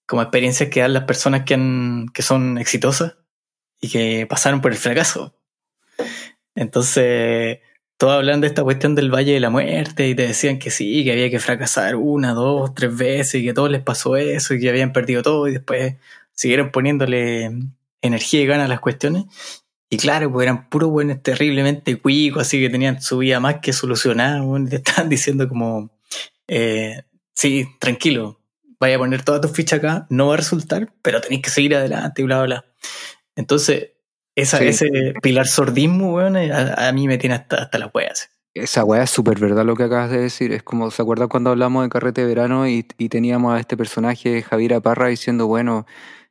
como experiencias que dan las personas que, han, que son exitosas y que pasaron por el fracaso. Entonces, todos hablan de esta cuestión del Valle de la Muerte y te decían que sí, que había que fracasar una, dos, tres veces y que a todos les pasó eso y que habían perdido todo y después siguieron poniéndole energía y ganas a las cuestiones. Y claro, pues eran puros buenos terriblemente cuicos, así que tenían su vida más que solucionada, y te estaban diciendo como, eh, sí, tranquilo, vaya a poner todas tus fichas acá, no va a resultar, pero tenéis que seguir adelante y bla, bla, bla. Entonces, esa, Sí. ese pilar sordismo, weón, a, a mí me tiene hasta, hasta las weas. Esa weá es súper verdad lo que acabas de decir. Es como, ¿se acuerdan cuando hablamos de carrete de verano y, y teníamos a este personaje, Javier Aparra, diciendo, bueno,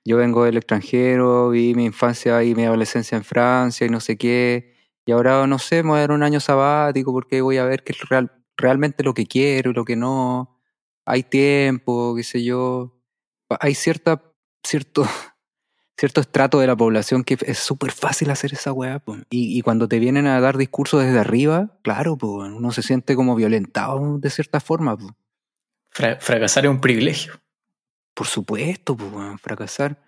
yo vengo del extranjero, vi mi infancia y mi adolescencia en Francia y no sé qué, y ahora no sé, me voy a dar un año sabático porque voy a ver qué es real, realmente lo que quiero y lo que no. Hay tiempo, qué sé yo. Hay cierta, cierto, cierto estrato de la población que es súper fácil hacer esa weá. po. Y, y cuando te vienen a dar discursos desde arriba, claro, pues uno se siente como violentado de cierta forma. po. Fra- fracasar es un privilegio. Por supuesto, pues, weón, fracasar.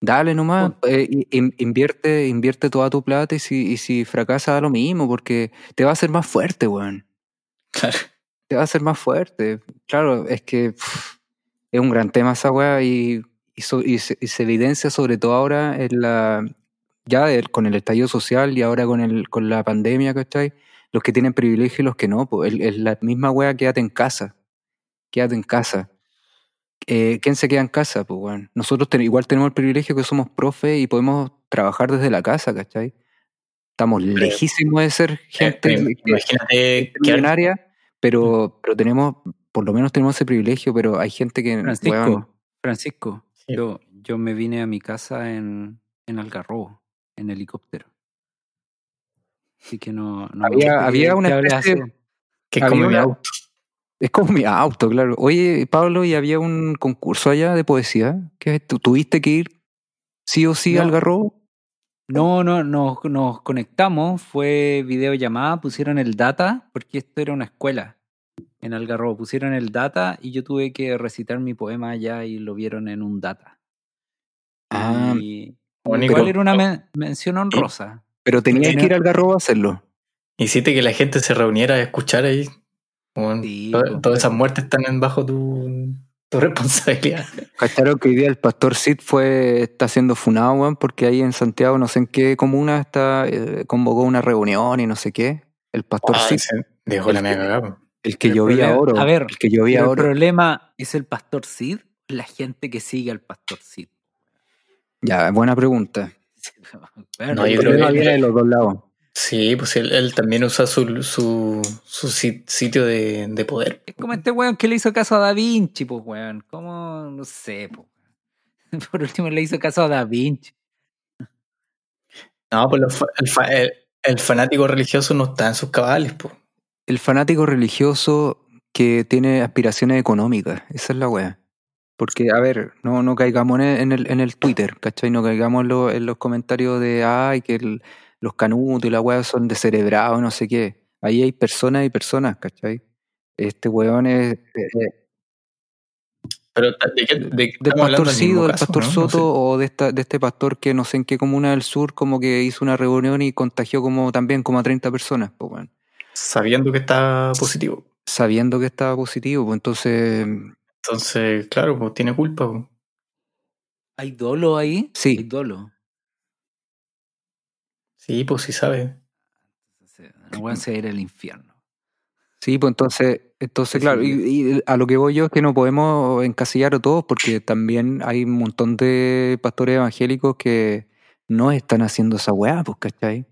Dale nomás, eh, in- invierte, invierte toda tu plata y si, y si fracasa da lo mismo, porque te va a hacer más fuerte, weón. Claro. Te va a hacer más fuerte. Claro, es que pff, es un gran tema esa weá y, y, so- y se, y se evidencia sobre todo ahora en la, ya con el estallido social y ahora con, el, con la pandemia, ¿cachai? Los que tienen privilegio y los que no, pues es la misma weá, quédate en casa. Quédate en casa. Eh, ¿Quién se queda en casa? Pues bueno, nosotros ten- igual tenemos el privilegio que somos profe y podemos trabajar desde la casa, ¿cachai? Estamos lejísimos de ser gente Eh, que millonaria, pero, pero tenemos, por lo menos tenemos ese privilegio, pero hay gente que, Francisco, Francisco, Sí. yo, yo me vine a mi casa en, en Algarrobo, en helicóptero. Así que no, no Había- había una especie- que es como mi auto. es como mi auto, claro. Oye, Pablo, ¿y había un concurso allá de poesía? que tu- ¿Tuviste que ir sí o sí No. al Garrobo? No, no, nos, nos conectamos, fue videollamada, pusieron el data, porque esto era una escuela en Algarrobo, pusieron el data y yo tuve que recitar mi poema allá y lo vieron en un data. Ah, y, igual era una men- mención honrosa. pero tenías que ir al Garrobo a hacerlo. Hiciste que la gente se reuniera a escuchar ahí. Bueno, Sí, to- pues, todas esas muertes están en bajo tu, tu responsabilidad. ¿Cacharon que hoy día el pastor Sid fue, está siendo funado, weón? Porque ahí en Santiago, no sé en qué comuna, está, eh, convocó una reunión y no sé qué. El pastor Ah, Sid, dejó la media que- cagada. El que llovía oro. a ver, el que llovía Pero el oro. problema es el pastor Sid, la gente que sigue al pastor Sid. Ya, buena pregunta. Bueno, No, yo creo que- viene de los dos lados. Sí, pues él, él también usa su, su, su sit- sitio de, de poder. Es como este weón que le hizo caso a Da Vinci, pues weón. ¿Cómo? No sé, pues. Por último le hizo caso a Da Vinci. No, pues el- el fanático religioso no está en sus cabales, pues. El fanático religioso que tiene aspiraciones económicas, esa es la wea. Porque, a ver, no, no caigamos en el, en el, Twitter, ¿cachai? No caigamos en, lo- en los comentarios de, ay, que el- los canutos y la wea son descerebrados, no sé qué. Ahí hay personas y personas, ¿cachai? Este weón es... eh, eh, Pero ¿de qué, de qué del pastor Sido, del caso, pastor no? No Soto sé. o de, esta, de este pastor que no sé en qué comuna del sur como que hizo una reunión y contagió como también como a 30 personas, pues bueno, Sabiendo que está positivo. sabiendo que estaba positivo, pues entonces Entonces, claro, pues tiene culpa. pues. ¿Hay dolo ahí? Sí. Hay dolo. Sí, pues sí sabe. Entonces, El weón se va a ir al infierno. Sí, pues entonces, entonces Sí, claro, sí. y, y a lo que voy yo es que no podemos encasillar a todos porque también hay un montón de pastores evangélicos que no están haciendo esa weá, pues, ¿cachai?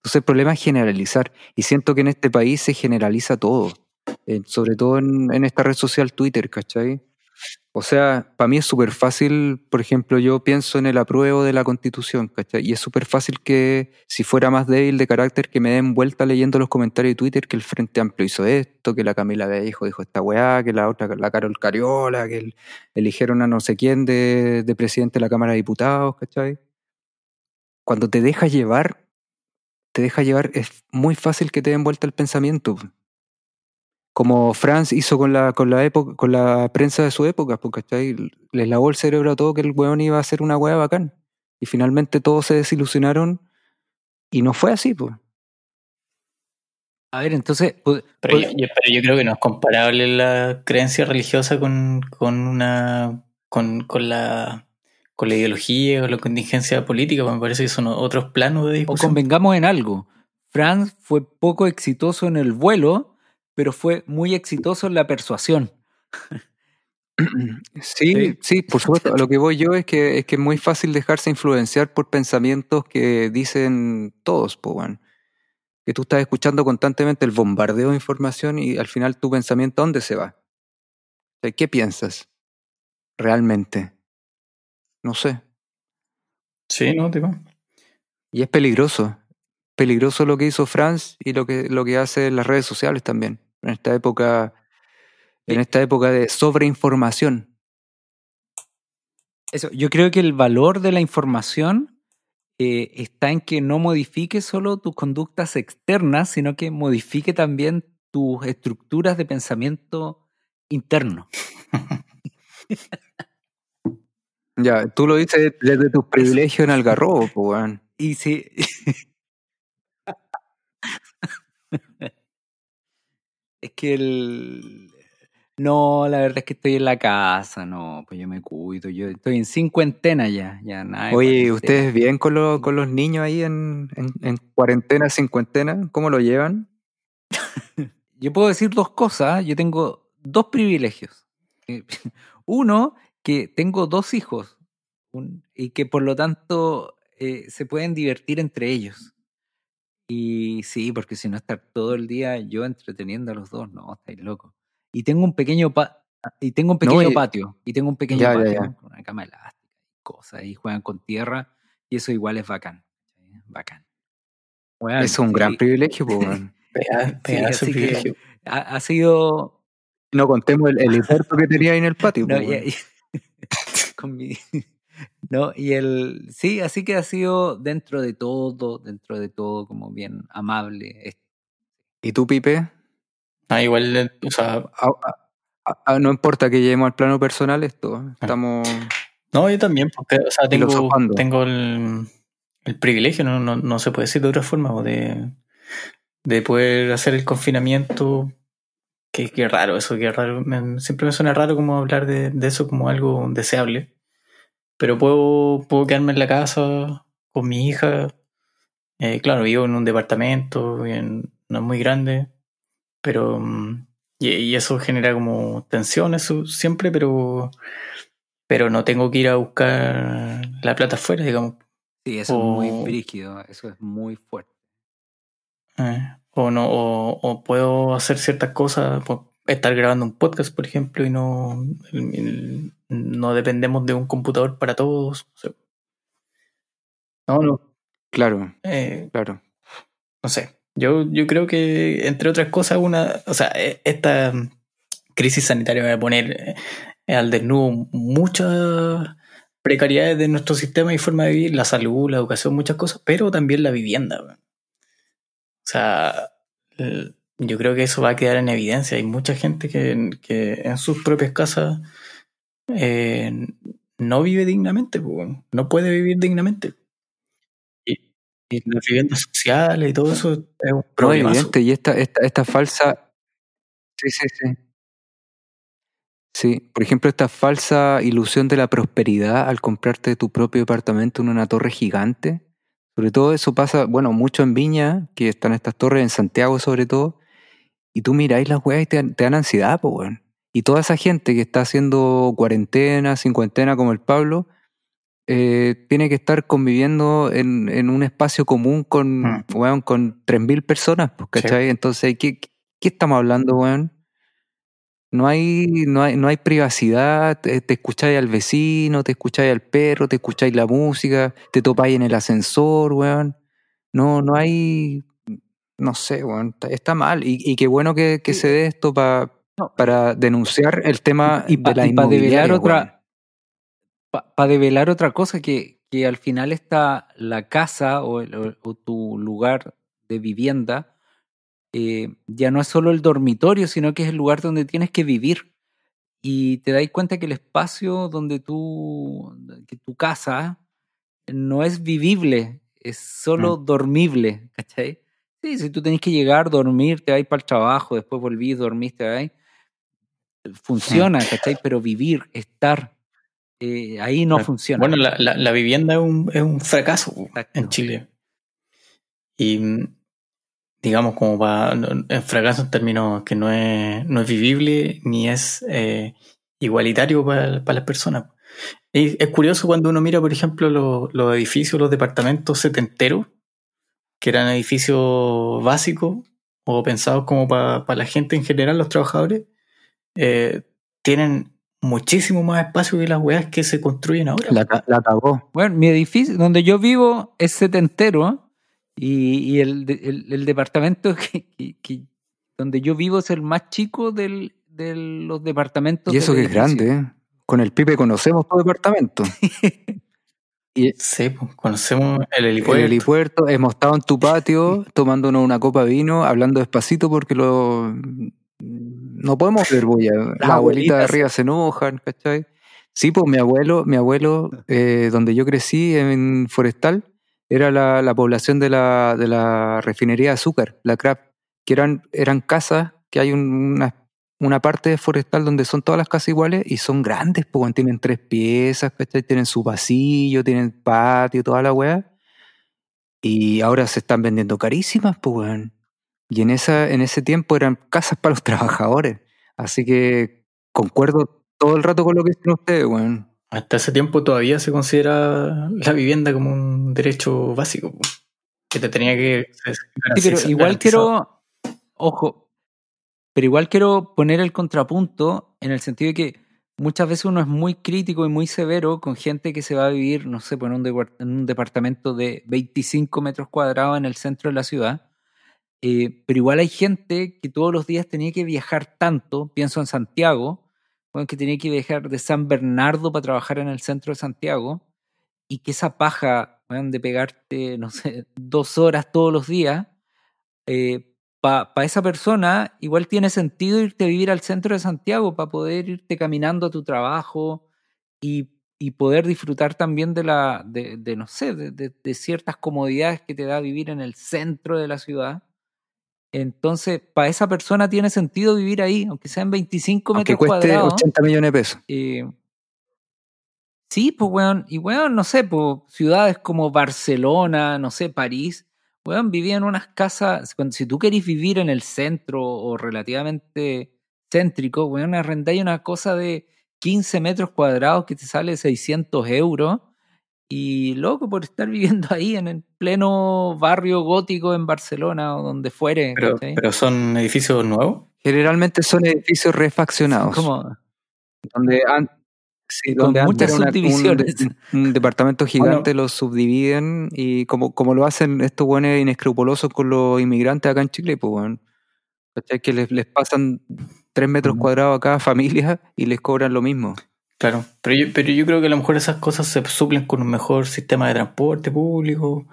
Entonces el problema es generalizar y siento que en este país se generaliza todo, sobre todo en, esta red social Twitter, ¿cachai? O sea, para mí es súper fácil, por ejemplo, yo pienso en el apruebo de la constitución, ¿cachai? Y es súper fácil que si fuera más débil de carácter, que me den vuelta leyendo los comentarios de Twitter que el Frente Amplio hizo esto, que la Camila Vallejo dijo esta weá, que la otra, la Carol Cariola, que el- eligieron a no sé quién de, de presidente de la Cámara de Diputados, ¿cachai? Cuando te dejas llevar, te dejas llevar, es muy fácil que te den vuelta el pensamiento como Franz hizo con la, con la época, con la prensa de su época, porque ¿cachai? les lavó el cerebro a todo que el weón iba a hacer una weá bacán. Y finalmente todos se desilusionaron y no fue así, pues. A ver, entonces, Pero, yo- pero yo creo que no es comparable la creencia religiosa con, con una con, con la con la ideología o la contingencia política, pues me parece que son otros planos de o discusión. convengamos en algo. Franz fue poco exitoso en el vuelo, pero fue muy exitoso en la persuasión. Sí, Sí. sí, por supuesto. A lo que voy yo es que es que es muy fácil dejarse influenciar por pensamientos que dicen todos, weón. Que tú estás escuchando constantemente el bombardeo de información y al final tu pensamiento, ¿a dónde se va? O ¿Qué piensas? Realmente. No sé. Sí, no, tipo. Y es peligroso. Peligroso lo que hizo Franz y lo que, lo que hace las redes sociales también. En esta época, en esta época de sobreinformación. Eso, yo creo que el valor de la información eh, está en que no modifique solo tus conductas externas, sino que modifique también tus estructuras de pensamiento interno. Ya, tú lo dices desde tus privilegios en Algarrobo, pues, weón. Y si. es que el. No, la verdad es que estoy en la casa, no, pues yo me cuido, yo estoy en cincuentena ya, ya nada. Oye. ¿ustedes bien con, lo- con los niños ahí en, en, en cuarentena, cincuentena? ¿Cómo lo llevan? Yo puedo decir dos cosas, yo tengo dos privilegios. Eh, Uno, que tengo dos hijos un- y que por lo tanto eh, se pueden divertir entre ellos. Y sí, porque si no estar todo el día yo entreteniendo a los dos, no, estáis locos. Y tengo un pequeño pa- y tengo un pequeño patio, y tengo un pequeño Ya, ya, patio ya. con una cama elástica y cosas, y juegan con tierra, y eso igual es bacán. ¿sí? Bacán. Weón, es un sí, gran privilegio, weón. Pega- Sí, privilegio. Ha, ha sido No contemos el, el que tenía ahí en el patio, No, pues. con mi- No, y el. Sí, así que ha sido dentro de todo, dentro de todo, como bien amable. ¿Y tú, Pipe? Ah, igual, eh, o sea, Ah, ah, ah, no importa que lleguemos al plano personal esto. Estamos... no, yo también, porque, o sea, tengo, tengo el, el privilegio, no, no, no se puede decir de otra forma, o de, de poder hacer el confinamiento. Qué, qué raro eso, qué raro. Me- siempre me suena raro como hablar de, de eso como algo deseable. Pero puedo, puedo quedarme en la casa con mi hija. Eh, claro, vivo en un departamento, en- no es muy grande, pero... mm, Y, y eso genera como tensión, eso siempre, pero, pero no tengo que ir a buscar la plata afuera, digamos. Sí, eso es muy brígido, eso es muy fuerte. Eh, o no, o, o puedo hacer ciertas cosas, pues, estar grabando un podcast, por ejemplo, y no, el- el- no dependemos de un computador para todos. o sea. no, no, Claro, eh, claro. no sé. Yo, yo creo que, entre otras cosas, una, o sea, eh, esta crisis sanitaria va a poner eh, al desnudo muchas precariedades de nuestro sistema y forma de vivir, la salud, la educación, muchas cosas, pero también la vivienda. O sea, el- yo creo que eso va a quedar en evidencia. Hay mucha gente que, que en sus propias casas eh, no vive dignamente, pues, no puede vivir dignamente. Y, y las viviendas sociales y todo eso es un No, problema. evidente. Y esta, esta, esta falsa... Sí, sí, sí. Sí, por ejemplo, esta falsa ilusión de la prosperidad al comprarte tu propio departamento en una torre gigante. Sobre todo eso pasa, bueno, mucho en Viña, que están estas torres, en Santiago sobre todo, y tú miráis las weas y te, dan- te dan ansiedad, pues, weón. Y toda esa gente que está haciendo cuarentena, cincuentena como el Pablo, eh, tiene que estar conviviendo en, en un espacio común con, Mm. weón, con 3.000 personas, pues, ¿cachai? Entonces, ¿qué, ¿qué estamos hablando, weón? No hay, no hay, no hay privacidad, te, te escucháis al vecino, te escucháis al perro, te escucháis la música, te topáis en el ascensor, weón. No, no hay, no sé, weón, está, está mal. Y, y qué bueno que, que se dé esto pa- No. para denunciar el tema y de para la develar otra para develar otra cosa que, que al final está la casa o, el- o- o tu lugar de vivienda eh, ya no es solo el dormitorio sino que es el lugar donde tienes que vivir y te das cuenta que el espacio donde tú que tu casa no es vivible es solo dormible ¿cachai? Sí, si tú tenés que llegar, dormir, te vas para el trabajo, después volvís, dormís, te vas. Funciona, ¿cachai? Pero vivir, estar, eh, ahí no funciona. Bueno, la, la- la vivienda es un, es un fracaso Exacto. en Chile. Y mm, digamos, como para. En fracaso en términos que no es, no es vivible ni es eh, igualitario para, para las personas. Y es curioso cuando uno mira, por ejemplo, los, los edificios, los departamentos setenteros, que eran edificios básicos o pensados como para, para la gente en general, los trabajadores, eh, tienen muchísimo más espacio que las weas que se construyen ahora. La, la cagó. Bueno, mi edificio, donde yo vivo, es setentero y, y el, el, el departamento que, que- que- donde yo vivo es el más chico del, de los departamentos. Y eso que es grande, ¿eh? Con el Pipe conocemos todo departamento. y Sí, pues, conocemos el el helipuerto. helipuerto, hemos estado en tu patio tomándonos una copa de vino, hablando despacito porque lo no podemos ver bulla. Las abuelitas de arriba se enojan, ¿cachai? Sí, pues mi abuelo, mi abuelo, eh, donde yo crecí en Forestal, era la, la población de la, de la refinería de azúcar, la CRAP, que eran, eran casas, que hay un- una, una parte Forestal donde son todas las casas iguales y son grandes, weón, tienen tres piezas. Tienen su pasillo, tienen patio, toda la weá. Y ahora se están vendiendo carísimas, pues. Y en, esa, en ese tiempo eran casas para los trabajadores. Así que concuerdo todo el rato con lo que dicen ustedes, weón. Hasta ese tiempo todavía se considera la vivienda como un derecho básico. Que te tenía que. Sí, pero igual quiero, ojo, pero igual quiero poner el contrapunto en el sentido de que muchas veces uno es muy crítico y muy severo con gente que se va a vivir, no sé, pues en un, en un departamento de 25 metros cuadrados en el centro de la ciudad. Eh, pero igual hay gente que todos los días tenía que viajar tanto, pienso en Santiago, bueno, que tenía que viajar de San Bernardo para trabajar en el centro de Santiago, y que esa paja, de pegarte, no sé, dos horas todos los días, eh, para esa persona igual tiene sentido irte a vivir al centro de Santiago para poder irte caminando a tu trabajo y, poder disfrutar también de la, de, no sé, de, de, ciertas comodidades que te da vivir en el centro de la ciudad. Entonces, para esa persona tiene sentido vivir ahí, aunque sean 25 aunque metros cueste cuadrados. 80 millones de pesos. Eh, sí, pues, weón, y weón, no sé, pues, ciudades como Barcelona, no sé, París, weón, vivía en unas casas, cuando, si tú querís vivir en el centro o relativamente céntrico, weón, arrendáis una cosa de 15 metros cuadrados que te sale 600 euros y loco por estar viviendo ahí en el pleno barrio gótico en Barcelona o donde fuere. Pero, son edificios nuevos. Generalmente son edificios refaccionados. Como Donde, an- sí, Con donde antes muchas subdivisiones. Un, un departamento gigante lo subdividen y como, como lo hacen estos buenos inescrupulosos con los inmigrantes acá en Chile, pues bueno. ¿Cachai? Que les, les pasan tres metros Ujú. cuadrados a cada familia y les cobran lo mismo. Claro, pero yo, pero yo creo que a lo mejor esas cosas se suplen con un mejor sistema de transporte público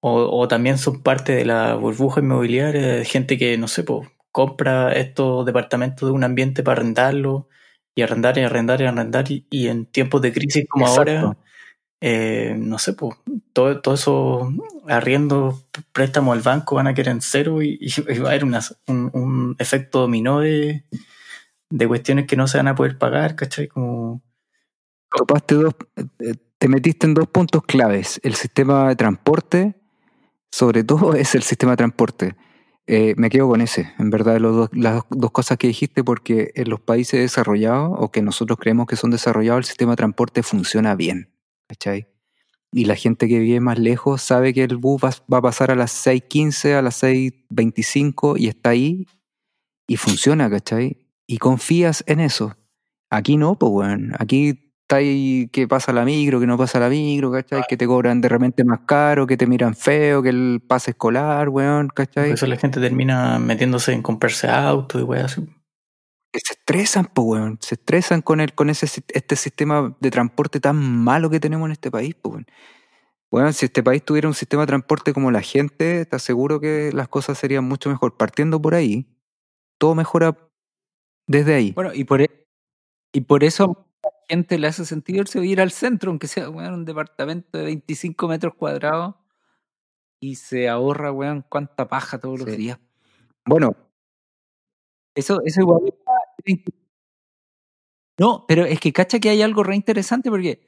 o, o también son parte de la burbuja inmobiliaria de gente que, no sé, pues, compra estos departamentos de un ambiente para arrendarlo y arrendar y arrendar y arrendar y, y en tiempos de crisis como Exacto. ahora, eh, no sé, pues, todo, todo eso arriendo, préstamos al banco van a quedar en cero y, y va a haber una- un, un efecto dominó de, de cuestiones que no se van a poder pagar, ¿cachai? Como... Topaste dos, eh, te metiste en dos puntos claves. El sistema de transporte, sobre todo es el sistema de transporte. Eh, me quedo con ese, en verdad, las dos cosas que dijiste, porque en los países desarrollados, o que nosotros creemos que son desarrollados, el sistema de transporte funciona bien. ¿Cachai? Y la gente que vive más lejos sabe que el bus va, va a pasar a las 6.15, a las 6.25 y está ahí y funciona, ¿cachai? Y confías en eso. Aquí no, pues, weón. Aquí está ahí que pasa la micro, que no pasa la micro, ¿cachai? Que te cobran de repente más caro, que te miran feo, que el pase escolar, weón, Por ¿cachai? eso la gente termina metiéndose en comprarse autos y weas así. Que se estresan, pues, weón. Se estresan con el, con ese, este sistema de transporte tan malo que tenemos en este país, pues, weón. Weón, si este país tuviera un sistema de transporte como la gente, te aseguro que las cosas serían mucho mejor. Partiendo por ahí, todo mejora desde ahí. Bueno, y por, e- y por eso a la gente le hace sentido irse vivir al centro, aunque sea weón, un departamento de 25 metros cuadrados y se ahorra, weón, cuánta paja todos los días. Bueno, Eso, eso igual No, pero es que cacha que hay algo re interesante porque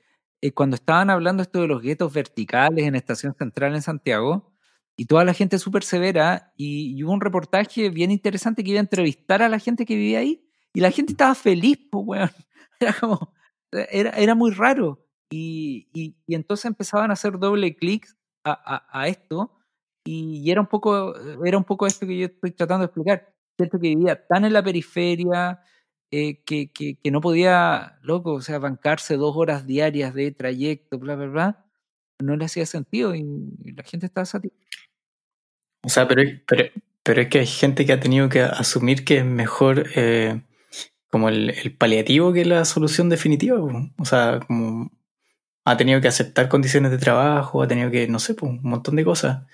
eh, cuando estaban hablando esto de los guetos verticales en Estación Central en Santiago, y toda la gente súper severa, y, y hubo un reportaje bien interesante que iba a entrevistar a la gente que vivía ahí, y la gente estaba feliz, pues, weón. Era como, era, era muy raro. Y, y, entonces empezaban a hacer doble clic a, a, esto, y, era un poco, era un poco esto que yo estoy tratando de explicar. Gente que vivía tan en la periferia, eh, que, que, no podía, loco, o sea, bancarse dos horas diarias de trayecto, bla, bla, bla, no le hacía sentido y, y la gente estaba satisfecha. O sea, pero, pero, pero es que hay gente que ha tenido que asumir que es mejor eh, como el, el paliativo que la solución definitiva. po. O sea, como ha tenido que aceptar condiciones de trabajo, ha tenido que, no sé, po, un montón de cosas.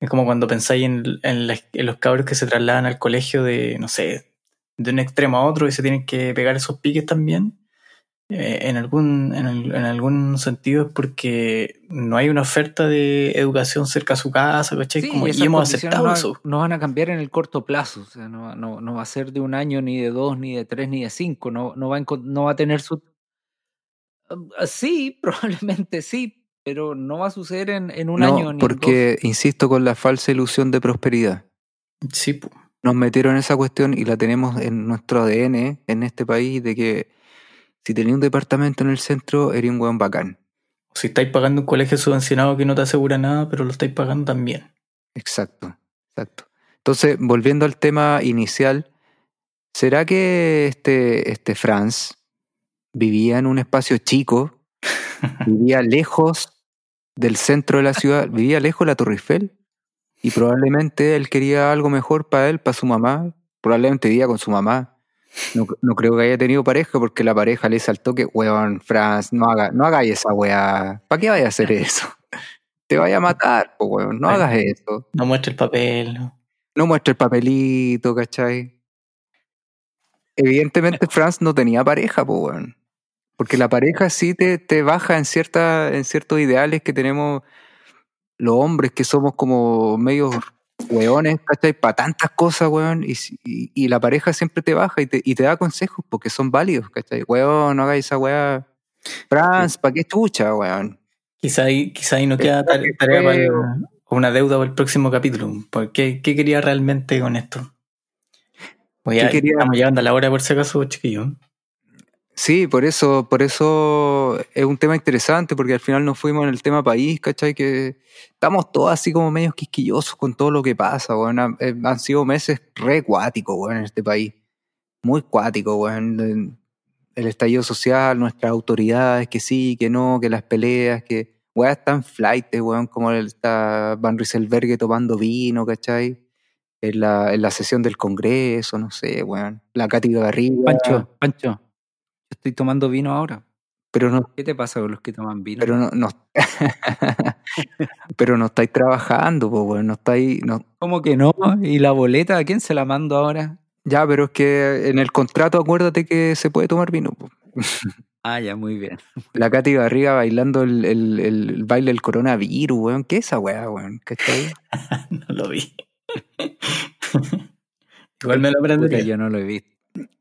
Es como cuando pensáis en, en los cabros que se trasladan al colegio de, no sé, de un extremo a otro y se tienen que pegar esos piques también. Eh, en, algún, en, el- en algún sentido es porque no hay una oferta de educación cerca a su casa, ¿cachai? Sí, Como- y hemos aceptado no, eso. no van a cambiar en el corto plazo, o sea, no, no, no va a ser de un año, ni de dos, ni de tres, ni de cinco, no, no, va, a, no va a tener su... Ah, Sí, probablemente sí, pero no va a suceder en, en un no, año ni en dos. porque insisto con la falsa ilusión de prosperidad. Sí, po. Nos metieron esa cuestión y la tenemos en nuestro ADN en este país de que si tenía un departamento en el centro, era un buen bacán. O si estáis pagando un colegio subvencionado que no te asegura nada, pero lo estáis pagando también. Exacto, exacto. Entonces, volviendo al tema inicial, ¿será que este, este Franz vivía en un espacio chico, vivía lejos del centro de la ciudad, vivía lejos de la Torre Eiffel? Y probablemente él quería algo mejor para él, para su mamá, probablemente vivía con su mamá, No, no creo que haya tenido pareja porque la pareja le saltó que, weón, Franz, no, haga, no hagáis esa weá. ¿Para qué vaya a hacer eso? Te vaya a matar, pues, weón. No Ay. hagas eso. No muestre el papel. ¿no? No muestre el papelito, ¿cachai? Evidentemente Franz no tenía pareja, pues, weón. Porque la pareja sí te, te baja en, cierta, en ciertos ideales que tenemos los hombres, que somos como medios weones, ¿cachai? Para tantas cosas, weón. Y, y, y la pareja siempre te baja y te, y te da consejos porque son válidos, ¿cachai? Weón, no hagáis esa weá. Franz, ¿para qué chucha, weón? Quizá ahí, quizá ahí no queda tare- que tarea fue- para una deuda para el próximo capítulo. ¿Por ¿Qué, qué quería realmente con esto? Pues ya ¿Qué quería? estamos llegando a la hora por si acaso, chiquillo. Sí, por eso, por eso es un tema interesante, porque al final nos fuimos en el tema país, ¿cachai? Que estamos todos así como medios quisquillosos con todo lo que pasa. Han, eh, han sido meses re cuáticos, weón, en este país. Muy cuáticos, weón. El- estallido social, nuestras autoridades, que sí, que no, que las peleas, que weón están flight, weón, como está Van Rieselberghe tomando vino, ¿cachai? En la, en la sesión del Congreso, no sé, weón. La Katy Garriga. Pancho, Pancho, yo estoy tomando vino ahora. Pero no, ¿Qué te pasa con los que toman vino? Pero no, no pero no estáis trabajando, pues, weón, no estáis, no. ¿Cómo que no? ¿Y la boleta? ¿A quién se la mando ahora? Ya, pero es que en el contrato acuérdate que se puede tomar vino. po. Ah, ya, muy bien. La Katy Barriga bailando el, el, el baile del coronavirus, weón. ¿Qué es esa weá, weón? No lo vi. Igual me lo Puta, aprendería. yo no lo he visto.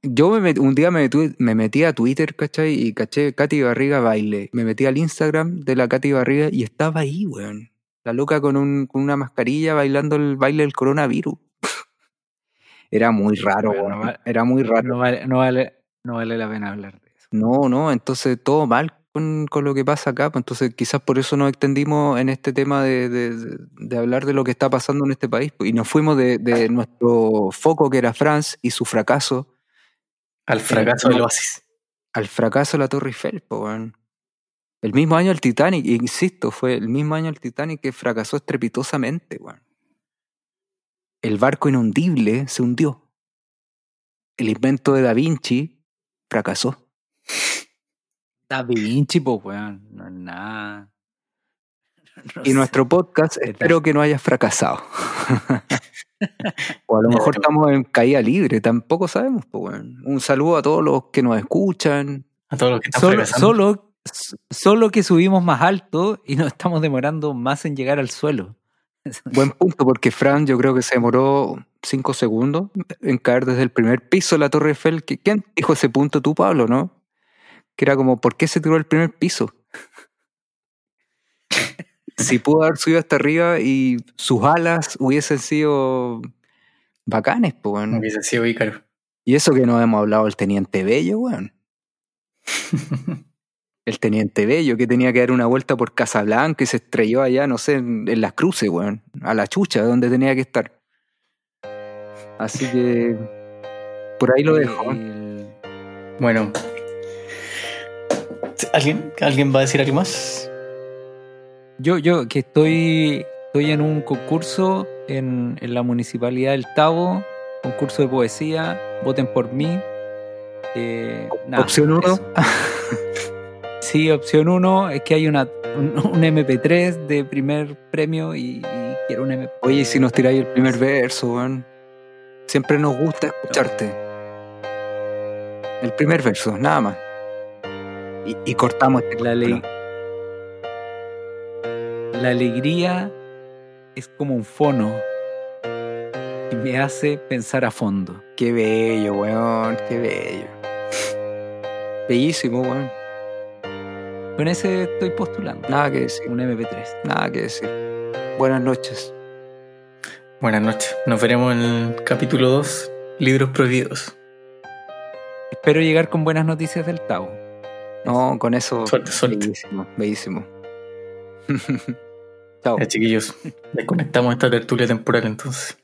Yo me met- un día me, metí a Twitter, ¿cachai? Y caché Katy Barriga baile. Me metí al Instagram de la Katy Barriga y estaba ahí, weón. La loca con, un, con una mascarilla bailando el baile del coronavirus. Era muy raro, weón. Era muy raro. No vale, no vale, no vale la pena hablar de eso. No, no, entonces todo mal con, con lo que pasa acá. pues, Entonces quizás por eso nos extendimos en este tema de, de- de- de hablar de lo que está pasando en este país. pues, Y nos fuimos de, de nuestro foco que era France y su fracaso Al fracaso del oasis. al fracaso de la Torre Eiffel. pues, weón. El mismo año el Titanic, insisto, fue el mismo año el Titanic que fracasó estrepitosamente. weón. El barco inundible se hundió. El invento de Da Vinci fracasó. Da Vinci, pues, weón. No es nada. No Y sé. nuestro podcast espero que no haya fracasado. o a lo mejor estamos en caída libre, tampoco sabemos. Pues. Un saludo a todos los que nos escuchan. A todos los que están Solo, solo, solo que subimos más alto y nos estamos demorando más en llegar al suelo. Buen punto, porque Fran yo creo que se demoró cinco segundos en caer desde el primer piso de la Torre Eiffel. ¿Qui- ¿Quién dijo ese punto tú, Pablo, no? Que era como, ¿por qué se tiró al primer piso? Si pudo haber subido hasta arriba y sus alas hubiesen sido bacanes, pues, weón. Hubiese sido Ícaro. Y eso que no hemos hablado del Teniente Bello, weón. El Teniente Bello que tenía que dar una vuelta por Casablanca y se estrelló allá, no sé, en, en las cruces, weón. A la chucha, donde tenía que estar. Así que. Por ahí lo dejo. weón. El- Bueno. ¿Alguien, ¿Alguien va a decir algo más? Yo, yo, que estoy, estoy en un concurso en, en la municipalidad del Tabo, concurso de poesía, voten por mí. Eh, nada, Opción uno. eso. Sí, opción uno es que hay una, un, un MP3 de primer premio y, y quiero un MP3. Oye, y si nos tiráis el primer verso. Siempre nos gusta escucharte. El primer verso, nada más. Y, y cortamos este La, ley. La alegría es como un fono y me hace pensar a fondo. Qué bello, weón, qué bello. Bellísimo, weón. Con ese estoy postulando. Nada que decir, Un MP3. nada que decir. Buenas noches. Buenas noches. Nos veremos en el capítulo 2, Libros Prohibidos. Espero llegar con buenas noticias del Tao. No, con eso. Suerte, suerte. Bellísimo, bellísimo. Chiquillos, desconectamos esta tertulia temporal entonces.